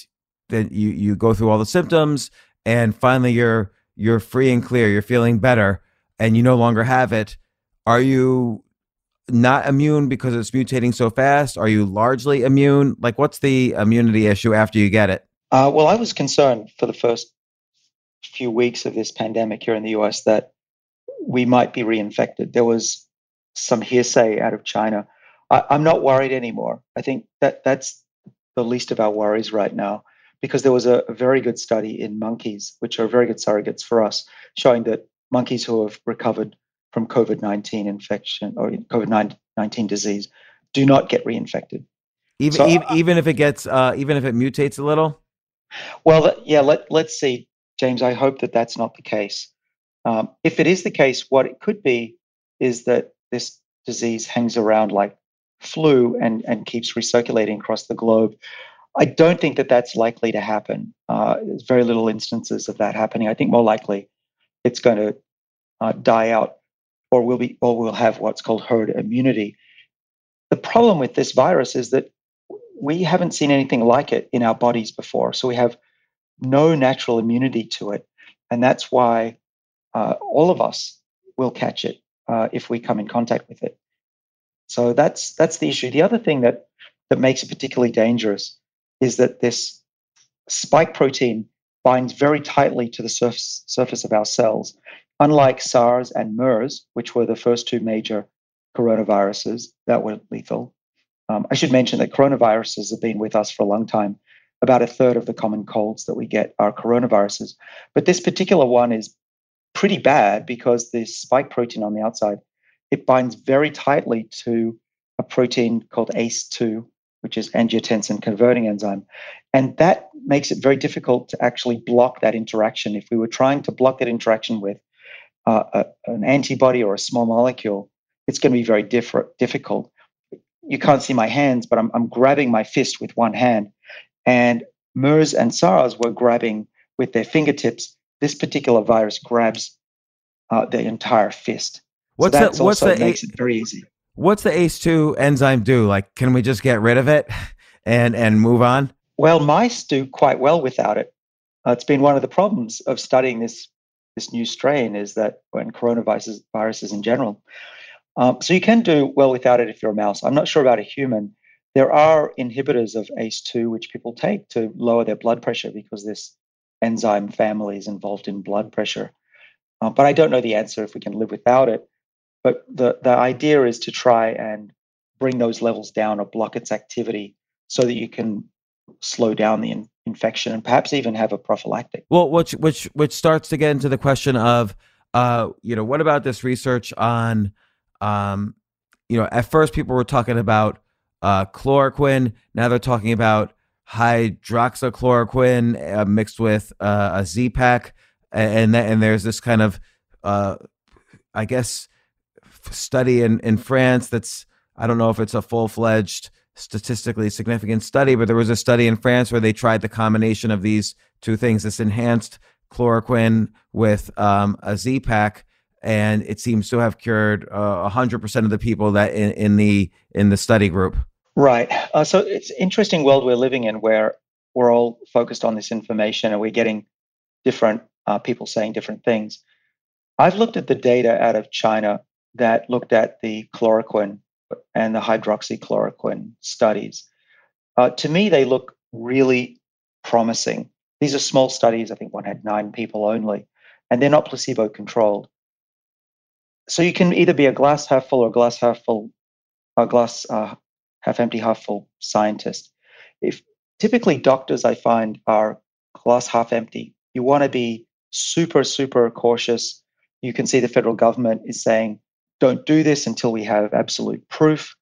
then you you go through all the symptoms and finally you're you're free and clear, you're feeling better, and you no longer have it. Are you not immune because it's mutating so fast? Are you largely immune? Like what's the immunity issue after you get it? Uh, well, I was concerned for the first few weeks of this pandemic here in the US that we might be reinfected. There was some hearsay out of China. I, I'm not worried anymore. I think that that's the least of our worries right now because there was a, a very good study in monkeys, which are very good surrogates for us, showing that monkeys who have recovered from COVID 19 infection or COVID 19 disease do not get reinfected. Even So, even, uh, even if it gets uh, even if it mutates a little. Well, yeah, let, let's see, James. I hope that that's not the case. Um, if it is the case, what it could be is that this disease hangs around like flu and, and keeps recirculating across the globe. I don't think that that's likely to happen. Uh, there's very little instances of that happening. I think more likely it's going to uh, die out, or we'll be, or we'll have what's called herd immunity. The problem with this virus is that we haven't seen anything like it in our bodies before, so we have no natural immunity to it, and that's why uh, all of us will catch it uh, if we come in contact with it. So that's that's the issue. The other thing that that makes it particularly dangerous is that this spike protein binds very tightly to the surface surface of our cells. Unlike SARS and MERS, which were the first two major coronaviruses that were lethal, um, I should mention that coronaviruses have been with us for a long time. About a third of the common colds that we get are coronaviruses. But this particular one is pretty bad because the spike protein on the outside, it binds very tightly to a protein called ACE2, which is angiotensin converting enzyme. And that makes it very difficult to actually block that interaction. If we were trying to block that interaction with uh, a, an antibody or a small molecule, it's going to be very differ- difficult. You can't see my hands, but I'm, I'm grabbing my fist with one hand. And MERS and SARS were grabbing with their fingertips. This particular virus grabs uh, the entire fist. What's so the- what's the makes A- it very easy. What's the ACE2 enzyme do? Like, can we just get rid of it [LAUGHS] and and move on? Well, mice do quite well without it. Uh, it's been one of the problems of studying this this new strain is that when coronaviruses viruses in general. Um, so you can do well without it if you're a mouse. I'm not sure about a human. There are inhibitors of ACE2 which people take to lower their blood pressure because this enzyme family is involved in blood pressure. Uh, but I don't know the answer if we can live without it. But the, the idea is to try and bring those levels down or block its activity so that you can slow down the in- infection and perhaps even have a prophylactic. Well, which which which starts to get into the question of, uh, you know, what about this research on, um, you know, at first people were talking about uh, chloroquine. Now they're talking about hydroxychloroquine uh, mixed with uh, a Z pack, and th- and there's this kind of, uh, I guess, study in in France that's I don't know if it's a full fledged statistically significant study, but there was a study in France where they tried the combination of these two things: this enhanced chloroquine with um, a Z pack, and it seems to have cured uh, hundred percent of the people that in, in the in the study group. Right. Uh, so it's interesting world we're living in where we're all focused on this information and we're getting different uh, people saying different things. I've looked at the data out of China that looked at the chloroquine and the hydroxychloroquine studies. Uh, to me, they look really promising. These are small studies. I think one had nine people only, and they're not placebo controlled. So you can either be a glass half full or glass half full, a glass uh, half empty, half full scientist. If typically doctors I find are glass half empty, you want to be super, super cautious. You can see the federal government is saying, don't do this until we have absolute proof.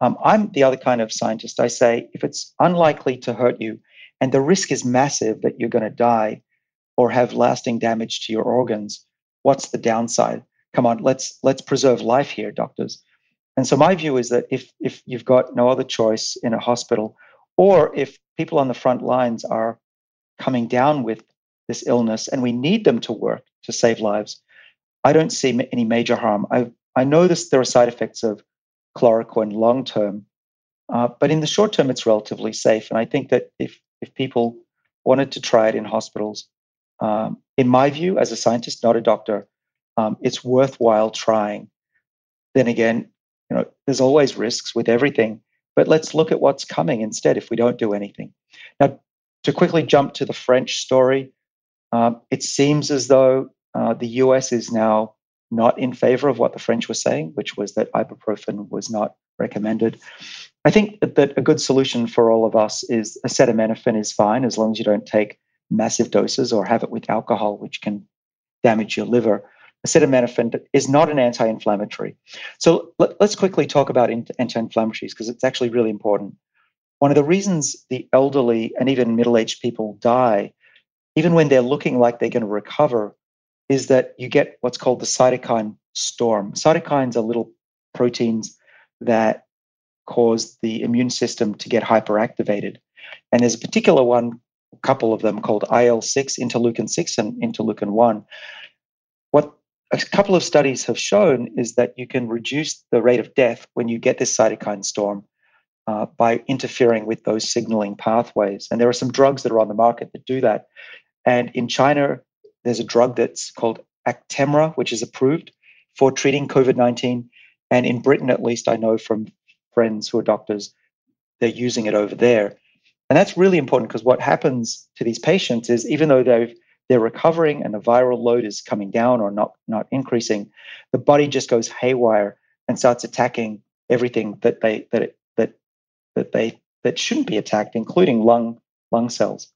Um, I'm the other kind of scientist. I say, if it's unlikely to hurt you and the risk is massive that you're going to die or have lasting damage to your organs, what's the downside? Come on, let's let's preserve life here, doctors. And so my view is that if if you've got no other choice in a hospital, or if people on the front lines are coming down with this illness and we need them to work to save lives, I don't see any major harm. I I know this, there are side effects of chloroquine long term, uh, but in the short term, it's relatively safe. And I think that if if people wanted to try it in hospitals, um, in my view, as a scientist, not a doctor, um, it's worthwhile trying. Then again, you know, there's always risks with everything, but let's look at what's coming instead if we don't do anything. Now, to quickly jump to the French story, um, it seems as though uh, the US is now not in favor of what the French were saying, which was that ibuprofen was not recommended. I think that, that a good solution for all of us is acetaminophen is fine as long as you don't take massive doses or have it with alcohol, which can damage your liver acetaminophen is not an anti-inflammatory. So let, us quickly talk about anti-inflammatories because it's actually really important. One of the reasons the elderly and even middle-aged people die, even when they're looking like they're going to recover, is that you get what's called the cytokine storm. Cytokines are little proteins that cause the immune system to get hyperactivated. And there's a particular one, a couple of them called IL-6, interleukin 6 and interleukin 1. What a couple of studies have shown is that you can reduce the rate of death when you get this cytokine storm uh, by interfering with those signaling pathways. And there are some drugs that are on the market that do that. And in China, there's a drug that's called Actemra, which is approved for treating COVID 19. And in Britain, at least, I know from friends who are doctors, they're using it over there. And that's really important because what happens to these patients is even though they've they're recovering and the viral load is coming down or not not increasing, the body just goes haywire and starts attacking everything that they that it, that that they that shouldn't be attacked, including lung lung cells,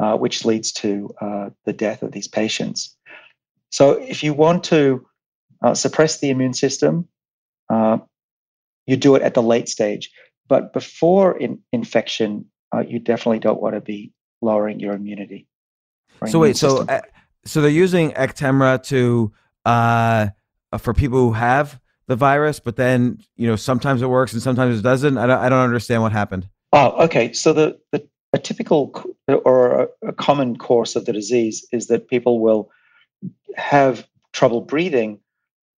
uh, which leads to uh, the death of these patients. So, if you want to uh, suppress the immune system, uh, you do it at the late stage. But before in, infection, uh, you definitely don't want to be lowering your immunity. So wait, so uh, so they're using Actemra to uh, for people who have the virus, but then you know sometimes it works and sometimes it doesn't. I don't, I don't understand what happened. Oh, okay. So the, the a typical or a, a common course of the disease is that people will have trouble breathing.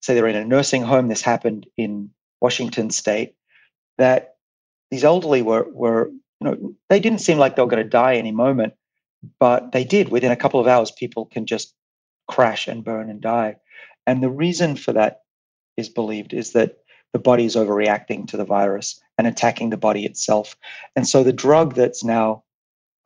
Say they're in a nursing home. This happened in Washington State. That these elderly were were you know they didn't seem like they were going to die any moment, but they did. Within a couple of hours, people can just crash and burn and die. And the reason for that is believed is that the body is overreacting to the virus and attacking the body itself. And so the drug that's now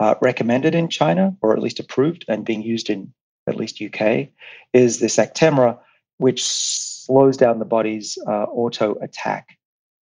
uh, recommended in China, or at least approved and being used in at least UK, is this Actemra, which slows down the body's uh, auto attack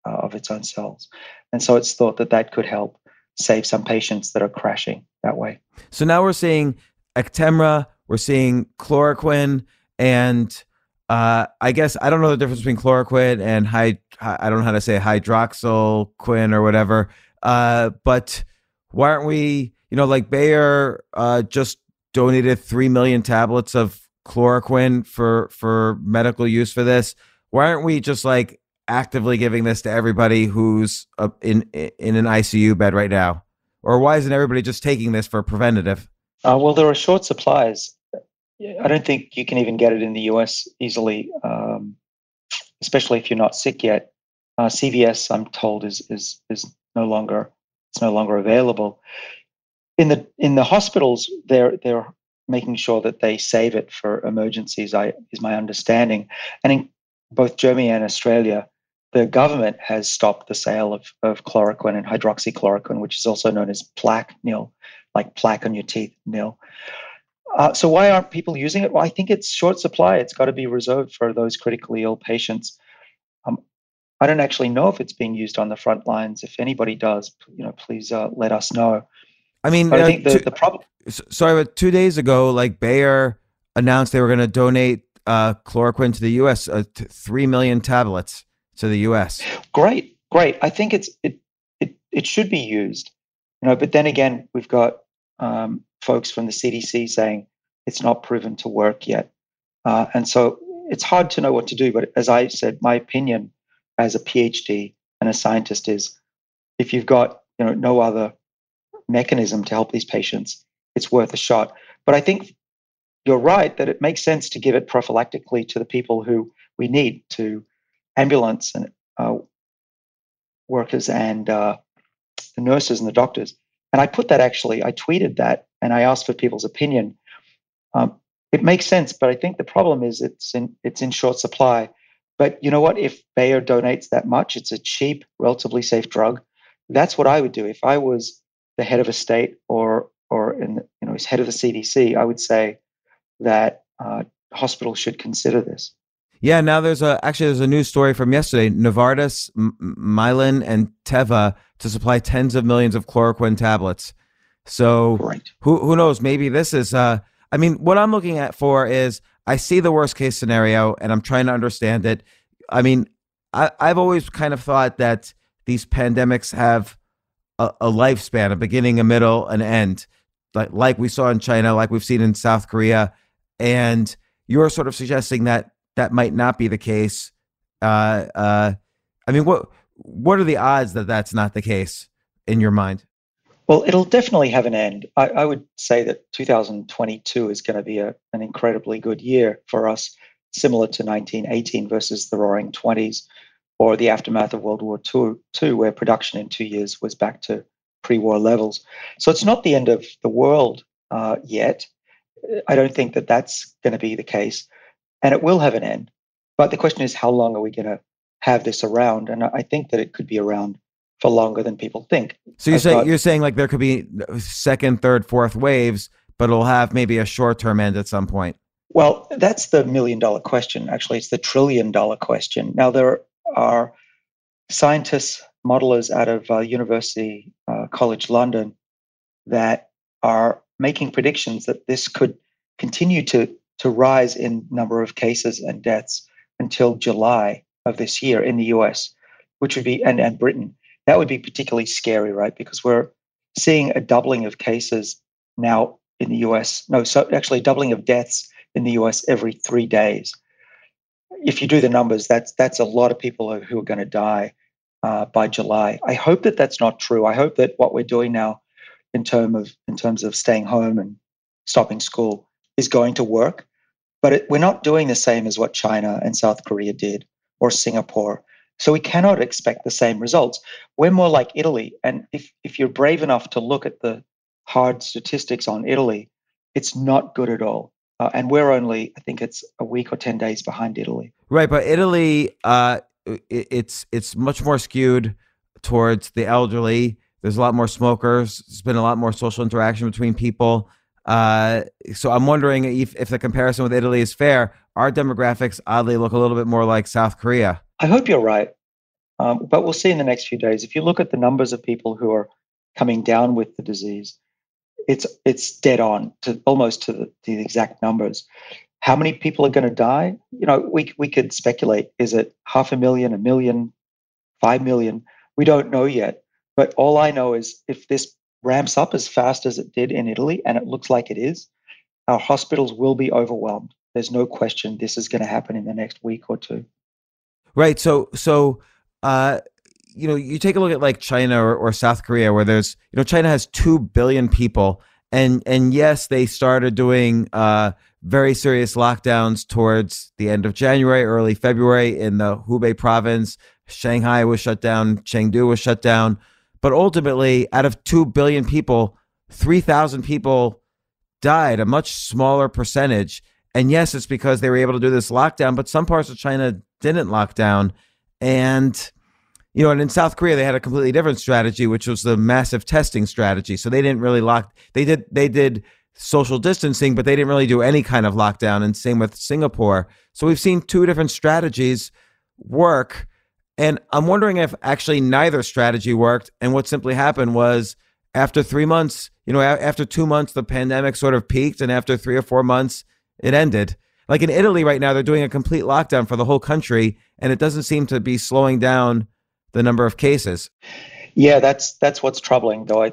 uh, of its own cells. And so it's thought that that could help save some patients that are crashing that way. So now we're seeing Actemra, we're seeing chloroquine, and uh, I guess I don't know the difference between chloroquine and high. I don't know how to say hydroxyquin or whatever. Uh, but why aren't we? You know, like Bayer uh, just donated three million tablets of chloroquine for for medical use for this. Why aren't we just like actively giving this to everybody who's in in an ICU bed right now? Or why isn't everybody just taking this for preventative? Uh, well, there are short supplies. I don't think you can even get it in the US easily, um, especially if you're not sick yet. Uh, CVS, I'm told, is is is no longer it's no longer available. In the in the hospitals, they're they're making sure that they save it for emergencies. I is my understanding, and in both Germany and Australia, the government has stopped the sale of, of chloroquine and hydroxychloroquine, which is also known as plaque nil, like plaque on your teeth nil. Uh, so why aren't people using it? Well, I think it's short supply. It's got to be reserved for those critically ill patients. Um, I don't actually know if it's being used on the front lines. If anybody does, you know, please uh, let us know. I mean, But I uh, think the, two- the problem. sorry, but two days ago, like Bayer announced they were going to donate uh, chloroquine to the U.S. Uh, three million tablets to the U.S. Great, great. I think it's it it it should be used, you know. But then again, we've got um, folks from the CDC saying it's not proven to work yet, uh, and so it's hard to know what to do. But as I said, my opinion as a PhD and a scientist is, if you've got you know no other mechanism to help these patients, it's worth a shot. But I think you're right that it makes sense to give it prophylactically to the people who we need to ambulance and uh, workers and uh, the nurses and the doctors. And I put that actually, I tweeted that and I asked for people's opinion. Um, it makes sense, but I think the problem is it's in it's in short supply. But you know what? If Bayer donates that much, it's a cheap, relatively safe drug. That's what I would do if I was the head of a state or or in the, you know as head of the CDC. I would say that uh, hospitals should consider this. Yeah, now there's a actually there's a news story from yesterday. Novartis, M- Mylan, and Teva to supply tens of millions of chloroquine tablets. So Great. who who knows? Maybe this is. Uh, I mean, what I'm looking at for is I see the worst case scenario and I'm trying to understand it. I mean, I, I've always kind of thought that these pandemics have a, a lifespan, a beginning, a middle, an end, like like we saw in China, like we've seen in South Korea, and you're sort of suggesting that that might not be the case. Uh, uh, I mean, what what are the odds that that's not the case in your mind? Well, it'll definitely have an end. I, I would say that 2022 is going to be a, an incredibly good year for us, similar to 1918 versus the Roaring Twenties, or the aftermath of World War II, where production in two years was back to pre-war levels. So it's not the end of the world uh, yet. I don't think that that's going to be the case, and it will have an end. But the question is, how long are we going to have this around? And I think that it could be around for longer than people think. So you're I've saying got- you're saying like there could be second, third, fourth waves, but it'll have maybe a short term end at some point. Well, that's the million dollar question. Actually, it's the trillion dollar question. Now, there are scientists, modelers out of uh, University uh, College London that are making predictions that this could continue to, to rise in number of cases and deaths until July of this year in the US, which would be, and, and Britain. That would be particularly scary, right? Because we're seeing a doubling of cases now in the US. No, so actually, doubling of deaths in the US every three days. If you do the numbers, that's that's a lot of people who are going to die uh, by July. I hope that that's not true. I hope that what we're doing now, in term of in terms of staying home and stopping school, is going to work. But it, we're not doing the same as what China and South Korea did or Singapore. So we cannot expect the same results. We're more like Italy, and if if you're brave enough to look at the hard statistics on Italy, it's not good at all. Uh, and we're only, I think it's a week or 10 days behind Italy. Right, but Italy, uh, i it's it's much more skewed towards the elderly. There's a lot more smokers. There's been a lot more social interaction between people. Uh, so I'm wondering if, if the comparison with Italy is fair. Our demographics oddly look a little bit more like South Korea. I hope you're right. Um, but we'll see in the next few days. If you look at the numbers of people who are coming down with the disease, it's it's dead on to almost to the, the exact numbers. How many people are going to die? You know, we we could speculate. Is it half a million, a million, five million? We don't know yet. But all I know is if this ramps up as fast as it did in Italy, and it looks like it is, our hospitals will be overwhelmed. There's no question this is going to happen in the next week or two. Right. So so uh you know, you take a look at like China or, or South Korea where there's you know, China has two billion people and and yes, they started doing uh, very serious lockdowns towards the end of January, early February in the Hubei province. Shanghai was shut down, Chengdu was shut down, but ultimately, out of two billion people, three thousand people died, a much smaller percentage. And yes, it's because they were able to do this lockdown, but some parts of China didn't lock down. And, you know, and in South Korea, they had a completely different strategy, which was the massive testing strategy. So they didn't really lock, they did, they did social distancing, but they didn't really do any kind of lockdown. And same with Singapore. So we've seen two different strategies work. And I'm wondering if actually neither strategy worked. And what simply happened was after three months, you know, after two months, the pandemic sort of peaked. And after three or four months, it ended. Like in Italy right now, they're doing a complete lockdown for the whole country, and it doesn't seem to be slowing down the number of cases. Yeah, that's that's what's troubling. Though I,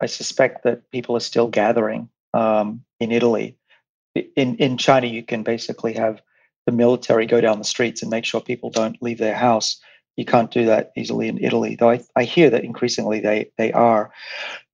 I suspect that people are still gathering um, in Italy. In in China, you can basically have the military go down the streets and make sure people don't leave their house. You can't do that easily in Italy, though. I, I hear that increasingly they they are.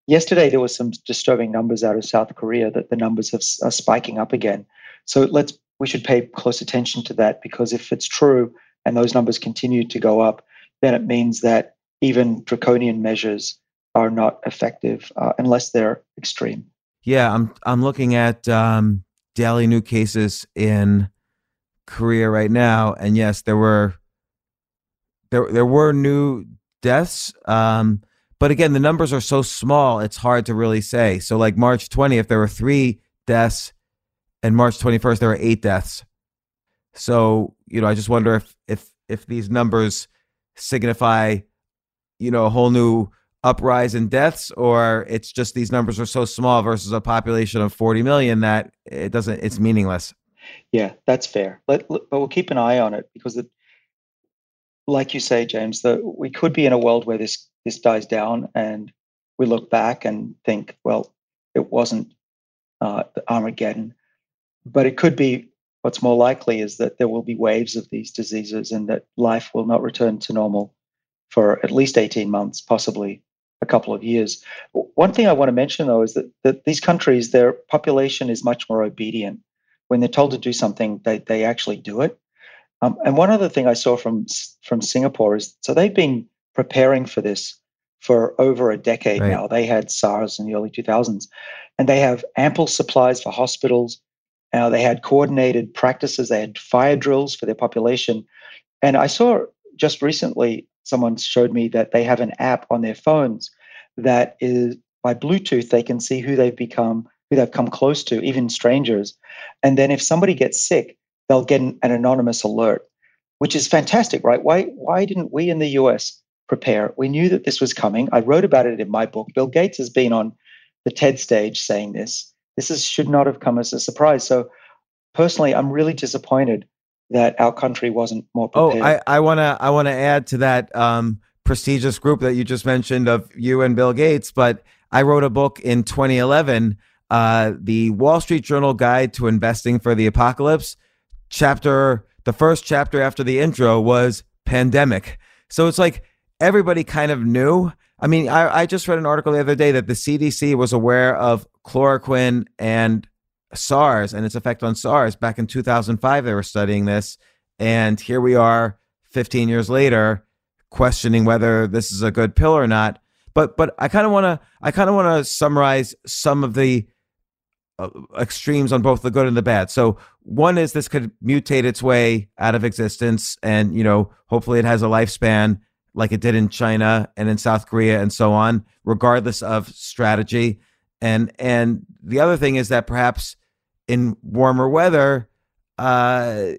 Yesterday, there was some disturbing numbers out of South Korea that the numbers have, are spiking up again. So let's we should pay close attention to that because if it's true and those numbers continue to go up, then it means that even draconian measures are not effective uh, unless they're extreme. Yeah, I'm I'm looking at um, daily new cases in Korea right now, and yes, there were there there were new deaths. Um, but again, the numbers are so small; it's hard to really say. So, like March 20th, there were three deaths and March 21st there were eight deaths. So, you know, I just wonder if if if these numbers signify, you know, a whole new uprise in deaths or it's just these numbers are so small versus a population of 40 million that it doesn't it's meaningless. Yeah, that's fair. Let, but we'll keep an eye on it because it, like you say, James, that we could be in a world where this this dies down and we look back and think, well, it wasn't uh, Armageddon but it could be what's more likely is that there will be waves of these diseases and that life will not return to normal for at least 18 months, possibly a couple of years. One thing I want to mention, though, is that, that these countries, their population is much more obedient. When they're told to do something, they, they actually do it. Um, and one other thing I saw from from Singapore is so they've been preparing for this for over a decade right. now. They had SARS in the early 2000s, and they have ample supplies for hospitals, uh, they had coordinated practices. They had fire drills for their population. And I saw just recently someone showed me that they have an app on their phones that is by Bluetooth, they can see who they've become, who they've come close to, even strangers. And then if somebody gets sick, they'll get an, an anonymous alert, which is fantastic, right? Why, why didn't we in the US prepare? We knew that this was coming. I wrote about it in my book. Bill Gates has been on the TED stage saying this this is, should not have come as a surprise. So personally, I'm really disappointed that our country wasn't more oh, prepared. Oh, I, I wanna I wanna add to that um, prestigious group that you just mentioned of you and Bill Gates. But I wrote a book in 2011, uh, the Wall Street Journal Guide to Investing for the Apocalypse. Chapter the first chapter after the intro was pandemic. So it's like everybody kind of knew. I mean, I, I just read an article the other day that the CDC was aware of chloroquine and SARS and its effect on SARS. Back in 2005, they were studying this. And here we are 15 years later, questioning whether this is a good pill or not. But but I kind of want to I kind of want to summarize some of the extremes on both the good and the bad. So one is this could mutate its way out of existence, and you know hopefully it has a lifespan like it did in China and in South Korea and so on, regardless of strategy. And and the other thing is that perhaps in warmer weather, uh,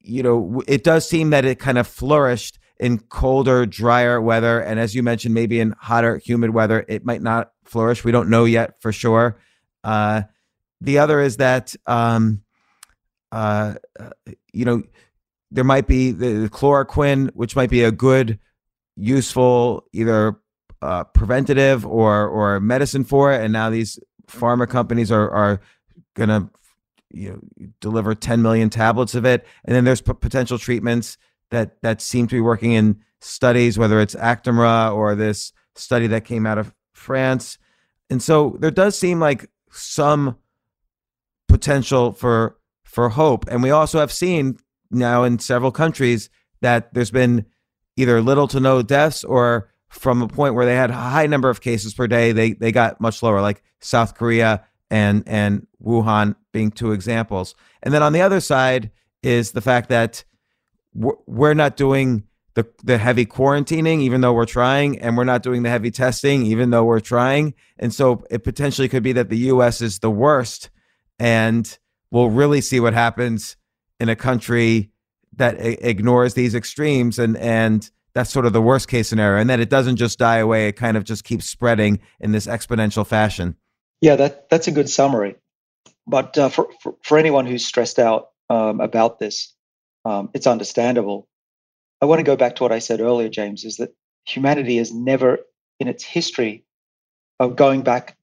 you know, it does seem that it kind of flourished in colder, drier weather. And as you mentioned, maybe in hotter, humid weather, it might not flourish. We don't know yet for sure. Uh, the other is that, um, uh, you know, there might be the, chloroquine, which might be a good, useful either uh, preventative or or medicine for it, and now these pharma companies are are gonna you know deliver 10 million tablets of it, and then there's p- potential treatments that that seem to be working in studies, whether it's Actemra or this study that came out of France, and so there does seem like some potential for for hope. And we also have seen now in several countries that there's been either little to no deaths or from a point where they had a high number of cases per day, they they got much lower, like South Korea and and Wuhan being two examples. And then on the other side is the fact that we're not doing the the heavy quarantining, even though we're trying, and we're not doing the heavy testing, even though we're trying. And so it potentially could be that the U.S. is the worst, and we'll really see what happens in a country that I- ignores these extremes and and that's sort of the worst case scenario and that it doesn't just die away it kind of just keeps spreading in this exponential fashion. Yeah that that's a good summary. But uh, for, for, for anyone who's stressed out um, about this um, it's understandable. I want to go back to what i said earlier james is that humanity has never in its history of going back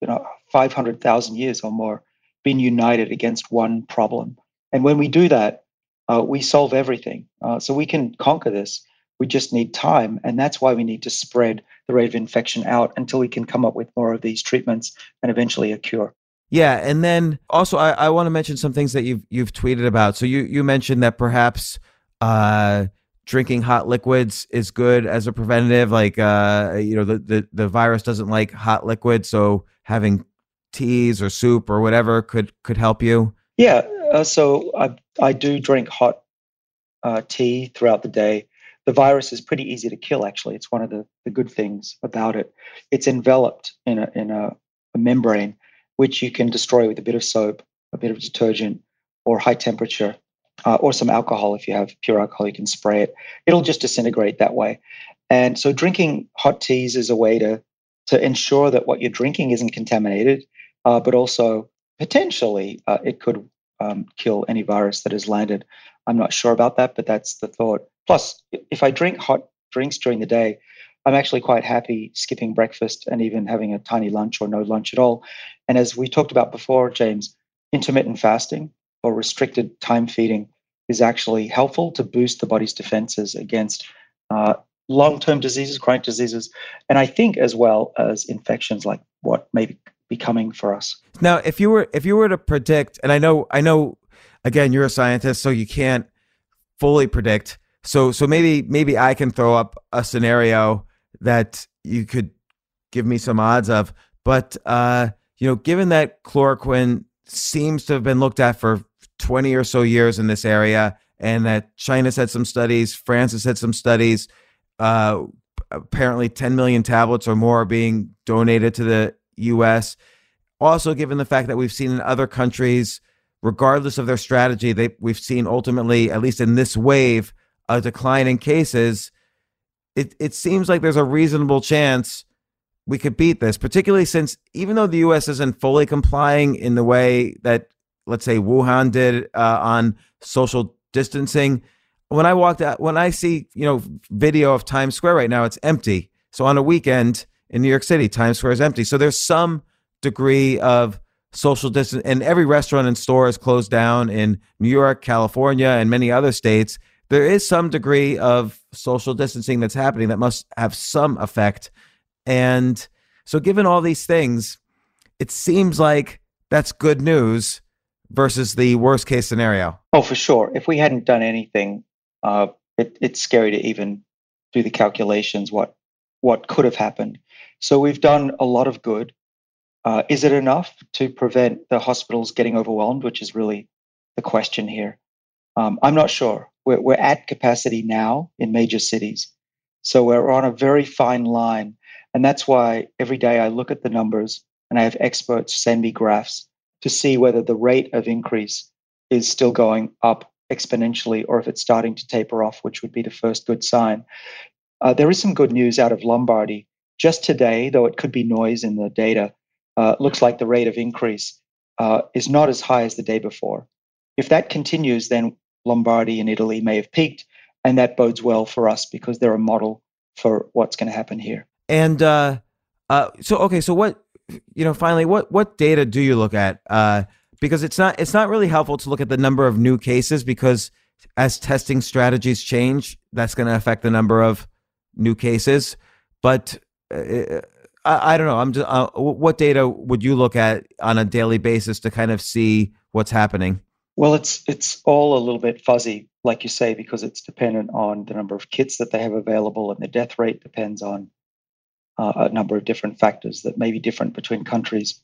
you know 500000 years or more been united against one problem and when we do that uh, we solve everything. Uh, so we can conquer this. We just need time. And that's why we need to spread the rate of infection out until we can come up with more of these treatments and eventually a cure. Yeah, and then also I, I want to mention some things that you've you've tweeted about. So you you mentioned that perhaps uh, drinking hot liquids is good as a preventative. Like uh, you know the, the the virus doesn't like hot liquids, so having teas or soup or whatever could could help you. Yeah, uh, so I, I do drink hot uh, tea throughout the day. The virus is pretty easy to kill, actually. It's one of the, the good things about it. It's enveloped in, a, in a, a membrane, which you can destroy with a bit of soap, a bit of detergent, or high temperature, uh, or some alcohol. If you have pure alcohol, you can spray it. It'll just disintegrate that way. And so, drinking hot teas is a way to to ensure that what you're drinking isn't contaminated, uh, but also potentially uh, it could um, kill any virus that has landed. I'm not sure about that, but that's the thought. Plus, if I drink hot drinks during the day, I'm actually quite happy skipping breakfast and even having a tiny lunch or no lunch at all. And as we talked about before, James, intermittent fasting or restricted time feeding is actually helpful to boost the body's defenses against uh, long-term diseases, chronic diseases, and I think as well as infections like what may be becoming for us. Now, if you were if you were to predict, and I know I know, again, you're a scientist, so you can't fully predict. So so maybe maybe I can throw up a scenario that you could give me some odds of. But uh, you know, given that chloroquine seems to have been looked at for 20 or so years in this area, and that China's had some studies, France has had some studies. Uh, apparently, 10 million tablets or more are being donated to the U.S. Also, given the fact that we've seen in other countries, regardless of their strategy, they we've seen ultimately, at least in this wave, a decline in cases. It it seems like there's a reasonable chance we could beat this, particularly since even though the U.S. isn't fully complying in the way that, let's say, Wuhan did uh, on social distancing. When I walked out, when I see you know video of Times Square right now, it's empty. So on a weekend, in New York City. Times Square is empty. So there's some degree of social distance, and every restaurant and store is closed down in New York, California, and many other states. There is some degree of social distancing that's happening that must have some effect. And so, given all these things, it seems like that's good news versus the worst case scenario. Oh, for sure. If we hadn't done anything, uh, it, it's scary to even do the calculations what what could have happened. So we've done a lot of good. Uh, is it enough to prevent the hospitals getting overwhelmed, which is really the question here? Um, I'm not sure. We're, we're at capacity now in major cities. So we're on a very fine line. And that's why every day I look at the numbers and I have experts send me graphs to see whether the rate of increase is still going up exponentially or if it's starting to taper off, which would be the first good sign. Uh, there is some good news out of Lombardy just today, though it could be noise in the data, uh, looks like the rate of increase uh, is not as high as the day before. If that continues, then Lombardy and Italy may have peaked, and that bodes well for us because they're a model for what's going to happen here. And uh, uh, so, okay, so what you know, finally, what what data do you look at? Uh, because it's not it's not really helpful to look at the number of new cases because as testing strategies change, that's going to affect the number of new cases. But I, I don't know. I'm just. Uh, what data would you look at on a daily basis to kind of see what's happening? Well, it's it's all a little bit fuzzy, like you say, because it's dependent on the number of kits that they have available, and the death rate depends on uh, a number of different factors that may be different between countries.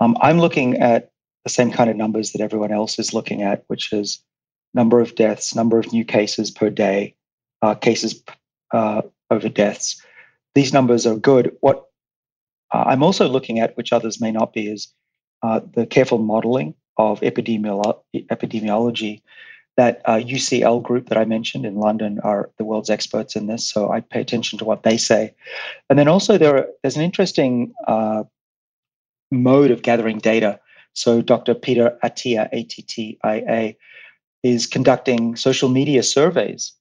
Um, I'm looking at the same kind of numbers that everyone else is looking at, which is number of deaths, number of new cases per day, uh, cases uh, over deaths. These numbers are good. What uh, I'm also looking at, which others may not be, is uh, the careful modeling of epidemiolo- epidemiology. That uh, UCL group that I mentioned in London are the world's experts in this, so I pay attention to what they say. And then also there are, there's an interesting uh, mode of gathering data. So Dr. Peter Attia, A-T-T-I-A, is conducting social media surveys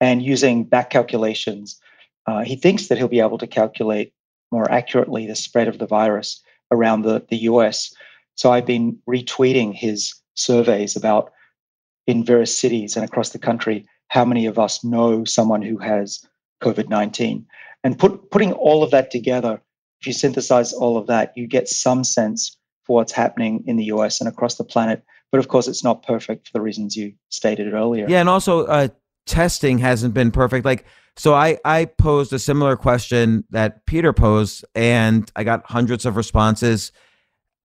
and using back calculations. Uh, he thinks that he'll be able to calculate more accurately the spread of the virus around the, the US. So I've been retweeting his surveys about in various cities and across the country how many of us know someone who has COVID 19. And put, putting all of that together, if you synthesize all of that, you get some sense for what's happening in the US and across the planet. But of course, it's not perfect for the reasons you stated earlier. Yeah, and also uh, testing hasn't been perfect. Like, so I I posed a similar question that Peter posed, and I got hundreds of responses.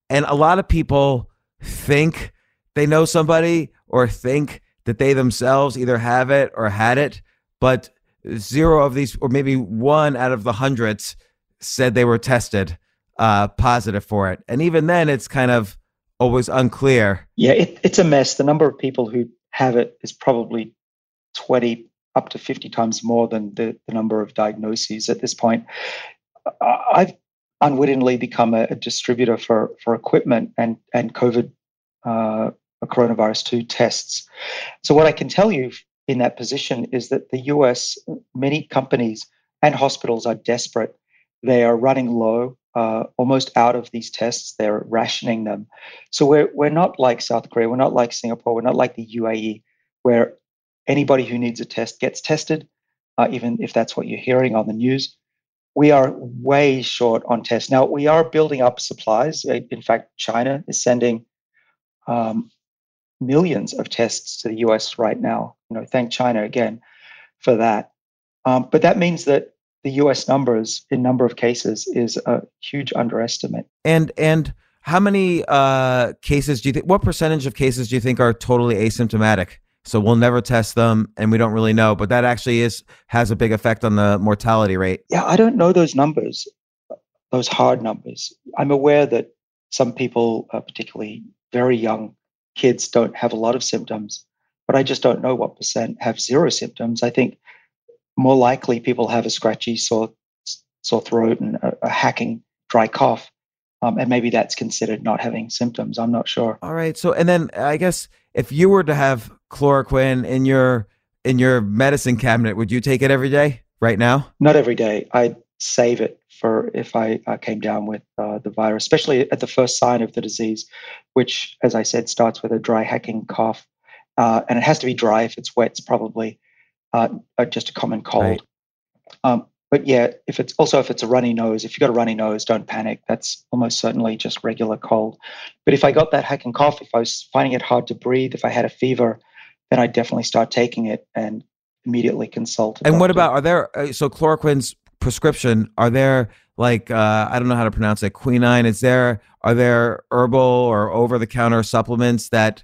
And a lot of people think they know somebody or think that they themselves either have it or had it, but zero of these, or maybe one out of the hundreds, said they were tested uh, positive for it. And even then, it's kind of always unclear. Yeah, it, it's a mess. The number of people who have it is probably 20 up to 50 times more than the, the number of diagnoses at this point. I've unwittingly become a, a distributor for, for equipment and, and COVID uh, coronavirus 2 tests. So, what I can tell you in that position is that the US, many companies and hospitals are desperate. They are running low, uh, almost out of these tests. They're rationing them. So, we're, we're not like South Korea, we're not like Singapore, we're not like the UAE, where anybody who needs a test gets tested, uh, even if that's what you're hearing on the news. We are way short on tests. Now, we are building up supplies. In fact, China is sending um, millions of tests to the US right now. You know, thank China again for that. Um, but that means that the US numbers in number of cases is a huge underestimate. And and how many uh, cases do you think? What percentage of cases do you think are totally asymptomatic? So we'll never test them, and we don't really know. But that actually is has a big effect on the mortality rate. Yeah, I don't know those numbers, those hard numbers. I'm aware that some people, uh, particularly very young kids, don't have a lot of symptoms, but I just don't know what percent have zero symptoms. I think more likely people have a scratchy sore sore throat and a, a hacking dry cough. Um, and maybe that's considered not having symptoms. I'm not sure. All right. So, and then I guess if you were to have chloroquine in your in your medicine cabinet, would you take it every day right now? Not every day. I'd save it for if I uh, came down with uh, the virus, especially at the first sign of the disease, which, as I said, starts with a dry hacking cough, uh, and it has to be dry. If it's wet, it's probably uh, just a common cold. Right. Um, but yeah, if it's also if it's a runny nose, if you've got a runny nose, don't panic. That's almost certainly just regular cold. But if I got that hacking cough, if I was finding it hard to breathe, if I had a fever, then I'd definitely start taking it and immediately consult. and what about are there uh, so chloroquine's prescription? Are there like uh, I don't know how to pronounce it, quinine? Is there are there herbal or over the counter supplements that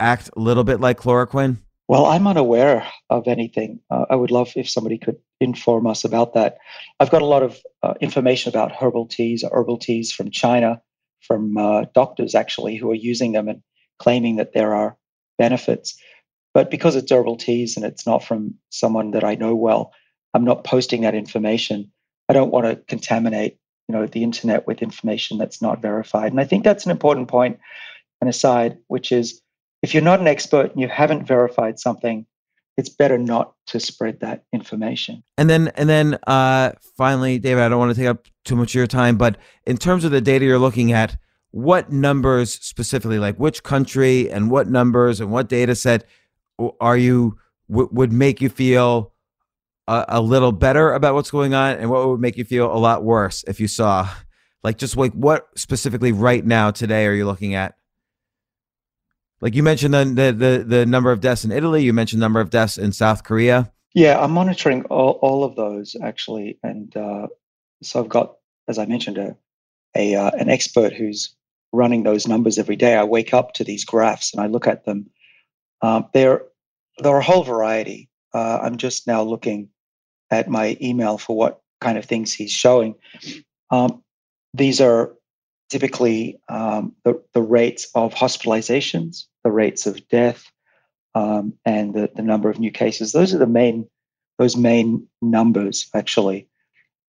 act a little bit like chloroquine? Well, I'm unaware of anything. Uh, I would love if somebody could inform us about that. I've got a lot of uh, information about herbal teas, herbal teas from China, from uh, doctors actually who are using them and claiming that there are benefits. But because it's herbal teas and it's not from someone that I know well, I'm not posting that information. I don't want to contaminate, you know, the internet with information that's not verified. And I think that's an important point and aside, which is if you're not an expert and you haven't verified something, it's better not to spread that information. And then, and then, uh, finally, David, I don't want to take up too much of your time, but in terms of the data you're looking at, what numbers specifically, like which country and what numbers and what data set are you w- would make you feel a, a little better about what's going on, and what would make you feel a lot worse if you saw, like, just like what specifically right now today are you looking at? Like you mentioned the the the, the number of deaths in Italy. You mentioned number of deaths in South Korea. Yeah, I'm monitoring all, all of those actually, and uh, so I've got, as I mentioned, a, a uh, an expert who's running those numbers every day. I wake up to these graphs and I look at them. Um, there, there are a whole variety. Uh, I'm just now looking at my email for what kind of things he's showing. Um, these are typically um, the, the rates of hospitalizations, the rates of death, um, and the, the number of new cases. Those are the main those main numbers actually.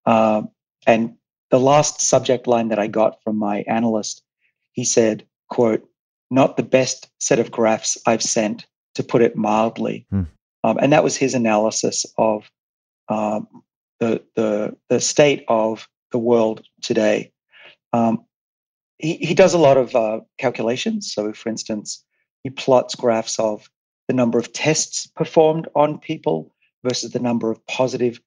Um, and the last subject line that I got from my analyst, he said, "quote Not the best set of graphs I've sent, to put it mildly." Hmm. Um, and that was his analysis of um, the the the state of the world today. Um, he, he does a lot of uh, calculations. So, for instance, he plots graphs of the number of tests performed on people versus the number of positive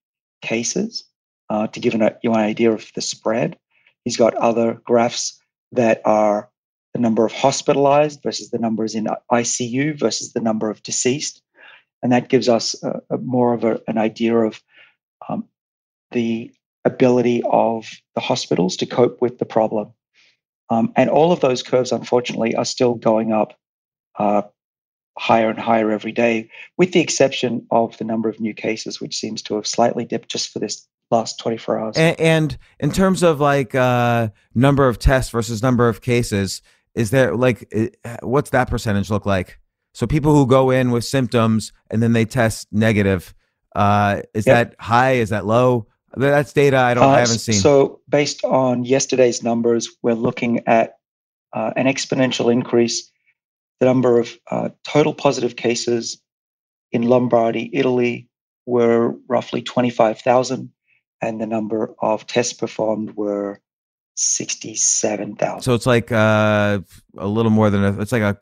cases uh, to give an, you an idea of the spread. He's got other graphs that are the number of hospitalized versus the numbers in ICU versus the number of deceased. And that gives us a, a more of a, an idea of um, the ability of the hospitals to cope with the problem. Um, and all of those curves, unfortunately, are still going up uh, higher and higher every day, with the exception of the number of new cases, which seems to have slightly dipped just for this last 24 hours. And, and in terms of like uh, number of tests versus number of cases, is there like what's that percentage look like? So people who go in with symptoms and then they test negative, uh, is yep. that high? Is that low? That's data I don't uh, I haven't seen. So based on yesterday's numbers, we're looking at uh, an exponential increase. The number of uh, total positive cases in Lombardy, Italy, were roughly 25,000, and the number of tests performed were 67,000. So it's like uh, a little more than a. It's like a.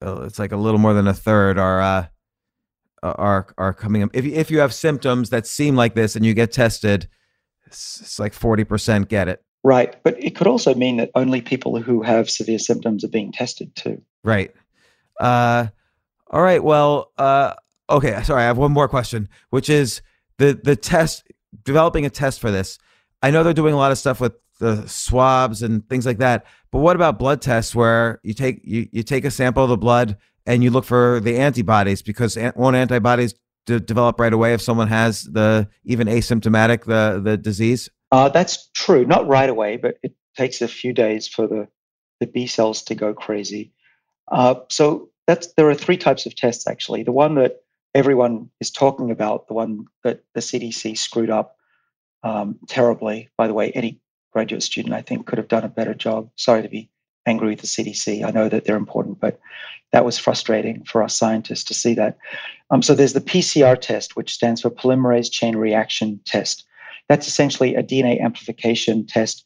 Uh, it's like a little more than a third are uh, are are coming up. If if you have symptoms that seem like this and you get tested, it's, it's like forty percent get it. Right, but it could also mean that only people who have severe symptoms are being tested too. Right. Uh, all right. Well, uh, okay. Sorry, I have one more question, which is the the test developing a test for this. I know they're doing a lot of stuff with the swabs and things like that, but what about blood tests where you take you, you take a sample of the blood and you look for the antibodies because won't antibodies develop right away if someone has the even asymptomatic the the disease? Uh, that's true. Not right away, but it takes a few days for the the B cells to go crazy. Uh, so that's there are three types of tests actually. The one that everyone is talking about, the one that the CDC screwed up um, terribly. By the way, any graduate student I think could have done a better job. Sorry to be angry with the CDC. I know that they're important, but that was frustrating for us scientists to see that. Um, so there's the PCR test, which stands for polymerase chain reaction test. That's essentially a DNA amplification test.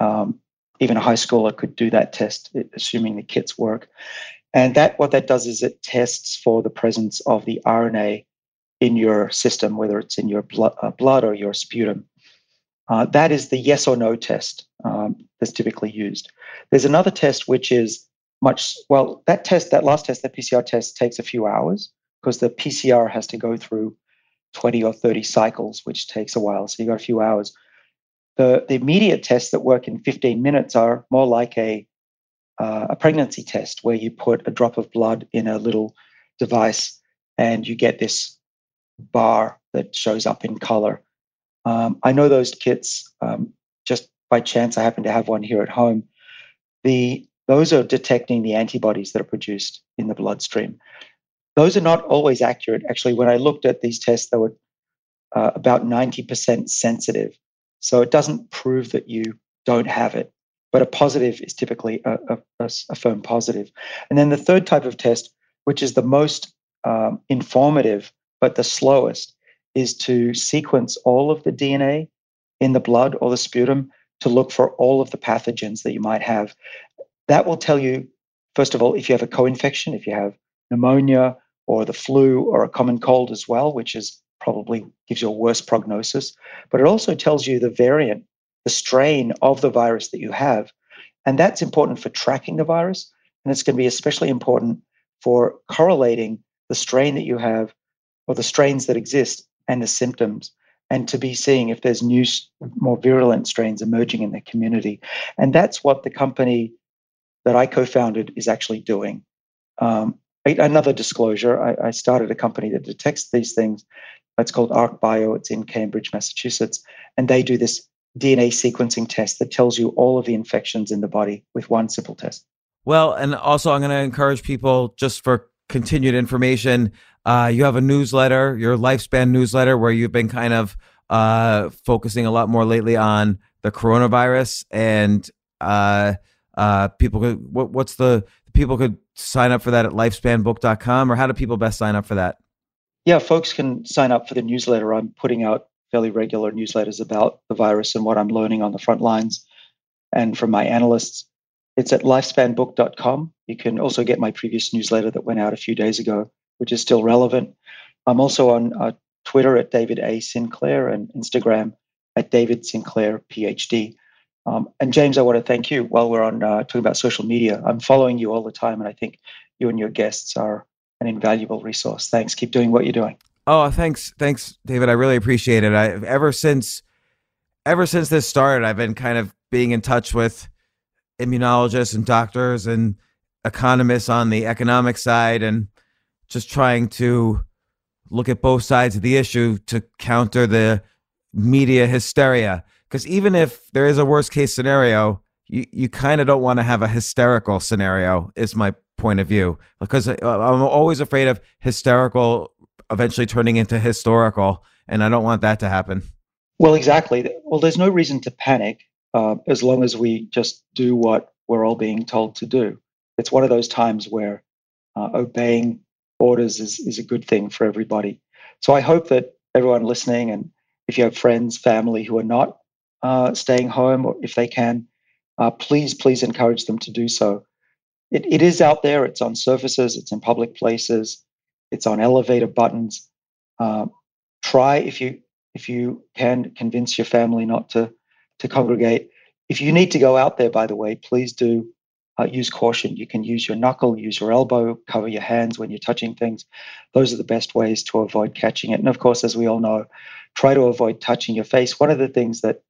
Um, even a high schooler could do that test, assuming the kits work. And that what that does is it tests for the presence of the RNA in your system, whether it's in your blood, uh, blood or your sputum. Uh, that is the yes or no test um, that's typically used. There's another test which is much, well, that test, that last test, that PCR test takes a few hours because the PCR has to go through 20 or 30 cycles, which takes a while. So you've got a few hours. The, the immediate tests that work in 15 minutes are more like a, uh, a pregnancy test where you put a drop of blood in a little device and you get this bar that shows up in color um, I know those kits um, just by chance. I happen to have one here at home. The those are detecting the antibodies that are produced in the bloodstream. Those are not always accurate. Actually, when I looked at these tests, they were uh, about 90% sensitive. So it doesn't prove that you don't have it, but a positive is typically a, a, a firm positive. And then the third type of test, which is the most um, informative but the slowest, is to sequence all of the DNA in the blood or the sputum to look for all of the pathogens that you might have. That will tell you, first of all, if you have a co infection, if you have pneumonia or the flu or a common cold as well, which is probably gives you a worse prognosis, but it also tells you the variant, the strain of the virus that you have. And that's important for tracking the virus. And it's going to be especially important for correlating the strain that you have or the strains that exist and the symptoms and to be seeing if there's new, more virulent strains emerging in the community. And that's what the company that I co founded is actually doing. Um, another disclosure I, I, started a company that detects these things. It's called ArcBio, it's in Cambridge, Massachusetts. And they do this DNA sequencing test that tells you all of the infections in the body with one simple test. Well, and also I'm going to encourage people just for continued information. Uh, you have a newsletter, your lifespan newsletter, where you've been kind of uh, focusing a lot more lately on the coronavirus and uh, uh, people could what, what's the people could sign up for that at lifespanbook.com or how do people best sign up for that? Yeah folks can sign up for the newsletter. I'm putting out fairly regular newsletters about the virus and what i'm learning on the front lines. And from my analysts it's at lifespanbook.com you can also get my previous newsletter that went out a few days ago which is still relevant i'm also on uh, twitter at david a sinclair and instagram at david sinclair phd um, and James, I want to thank you while we're on uh, talking about social media. I'm following you all the time, and I think you and your guests are an invaluable resource. Thanks. Keep doing what you're doing. Oh, thanks, thanks, David. I really appreciate it. I ever since ever since this started, I've been kind of being in touch with immunologists and doctors and economists on the economic side, and just trying to look at both sides of the issue to counter the media hysteria because even if there is a worst case scenario, you, you kind of don't want to have a hysterical scenario, is my point of view. Because uh, I'm always afraid of hysterical eventually turning into historical, and I don't want that to happen. Well, exactly. Well, there's no reason to panic uh, as long as we just do what we're all being told to do. It's one of those times where uh, obeying orders is, is a good thing for everybody. So I hope that everyone listening, and if you have friends, family who are not uh, staying home, or if they can, uh, please, please encourage them to do so. It, it is out there. It's on surfaces. It's in public places. It's on elevator buttons. Uh, try if you if you can convince your family not to to congregate. If you need to go out there, by the way, please do uh, use caution. You can use your knuckle, use your elbow, cover your hands when you're touching things. Those are the best ways to avoid catching it. And of course, as we all know, try to avoid touching your face. One of the things that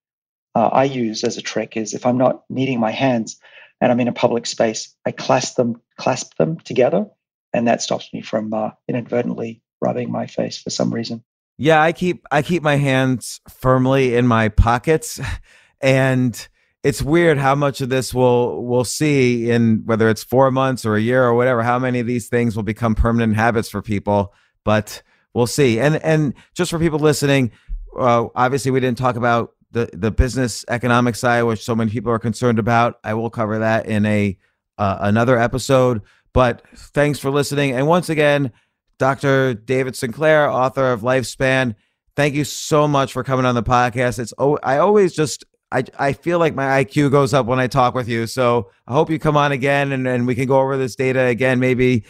uh, I use as a trick is if I'm not needing my hands and I'm in a public space, I clasp them, clasp them together, and that stops me from uh, inadvertently rubbing my face for some reason. Yeah, I keep I keep my hands firmly in my pockets, [LAUGHS] and it's weird how much of this we'll we'll see in whether it's four months or a year or whatever. How many of these things will become permanent habits for people? But we'll see. And and just for people listening, uh, obviously we didn't talk about the the business economic side, which so many people are concerned about. I will cover that in a uh, another episode. But thanks for listening, and once again, Dr. David Sinclair, author of Lifespan. Thank you so much for coming on the podcast. It's oh, I always just I, I feel like my IQ goes up when I talk with you. So I hope you come on again and, and we can go over this data again, maybe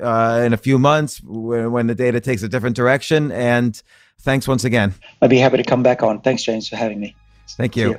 uh, in a few months when, when the data takes a different direction. And Thanks once again. I'd be happy to come back on. Thanks, James, for having me. Thank you.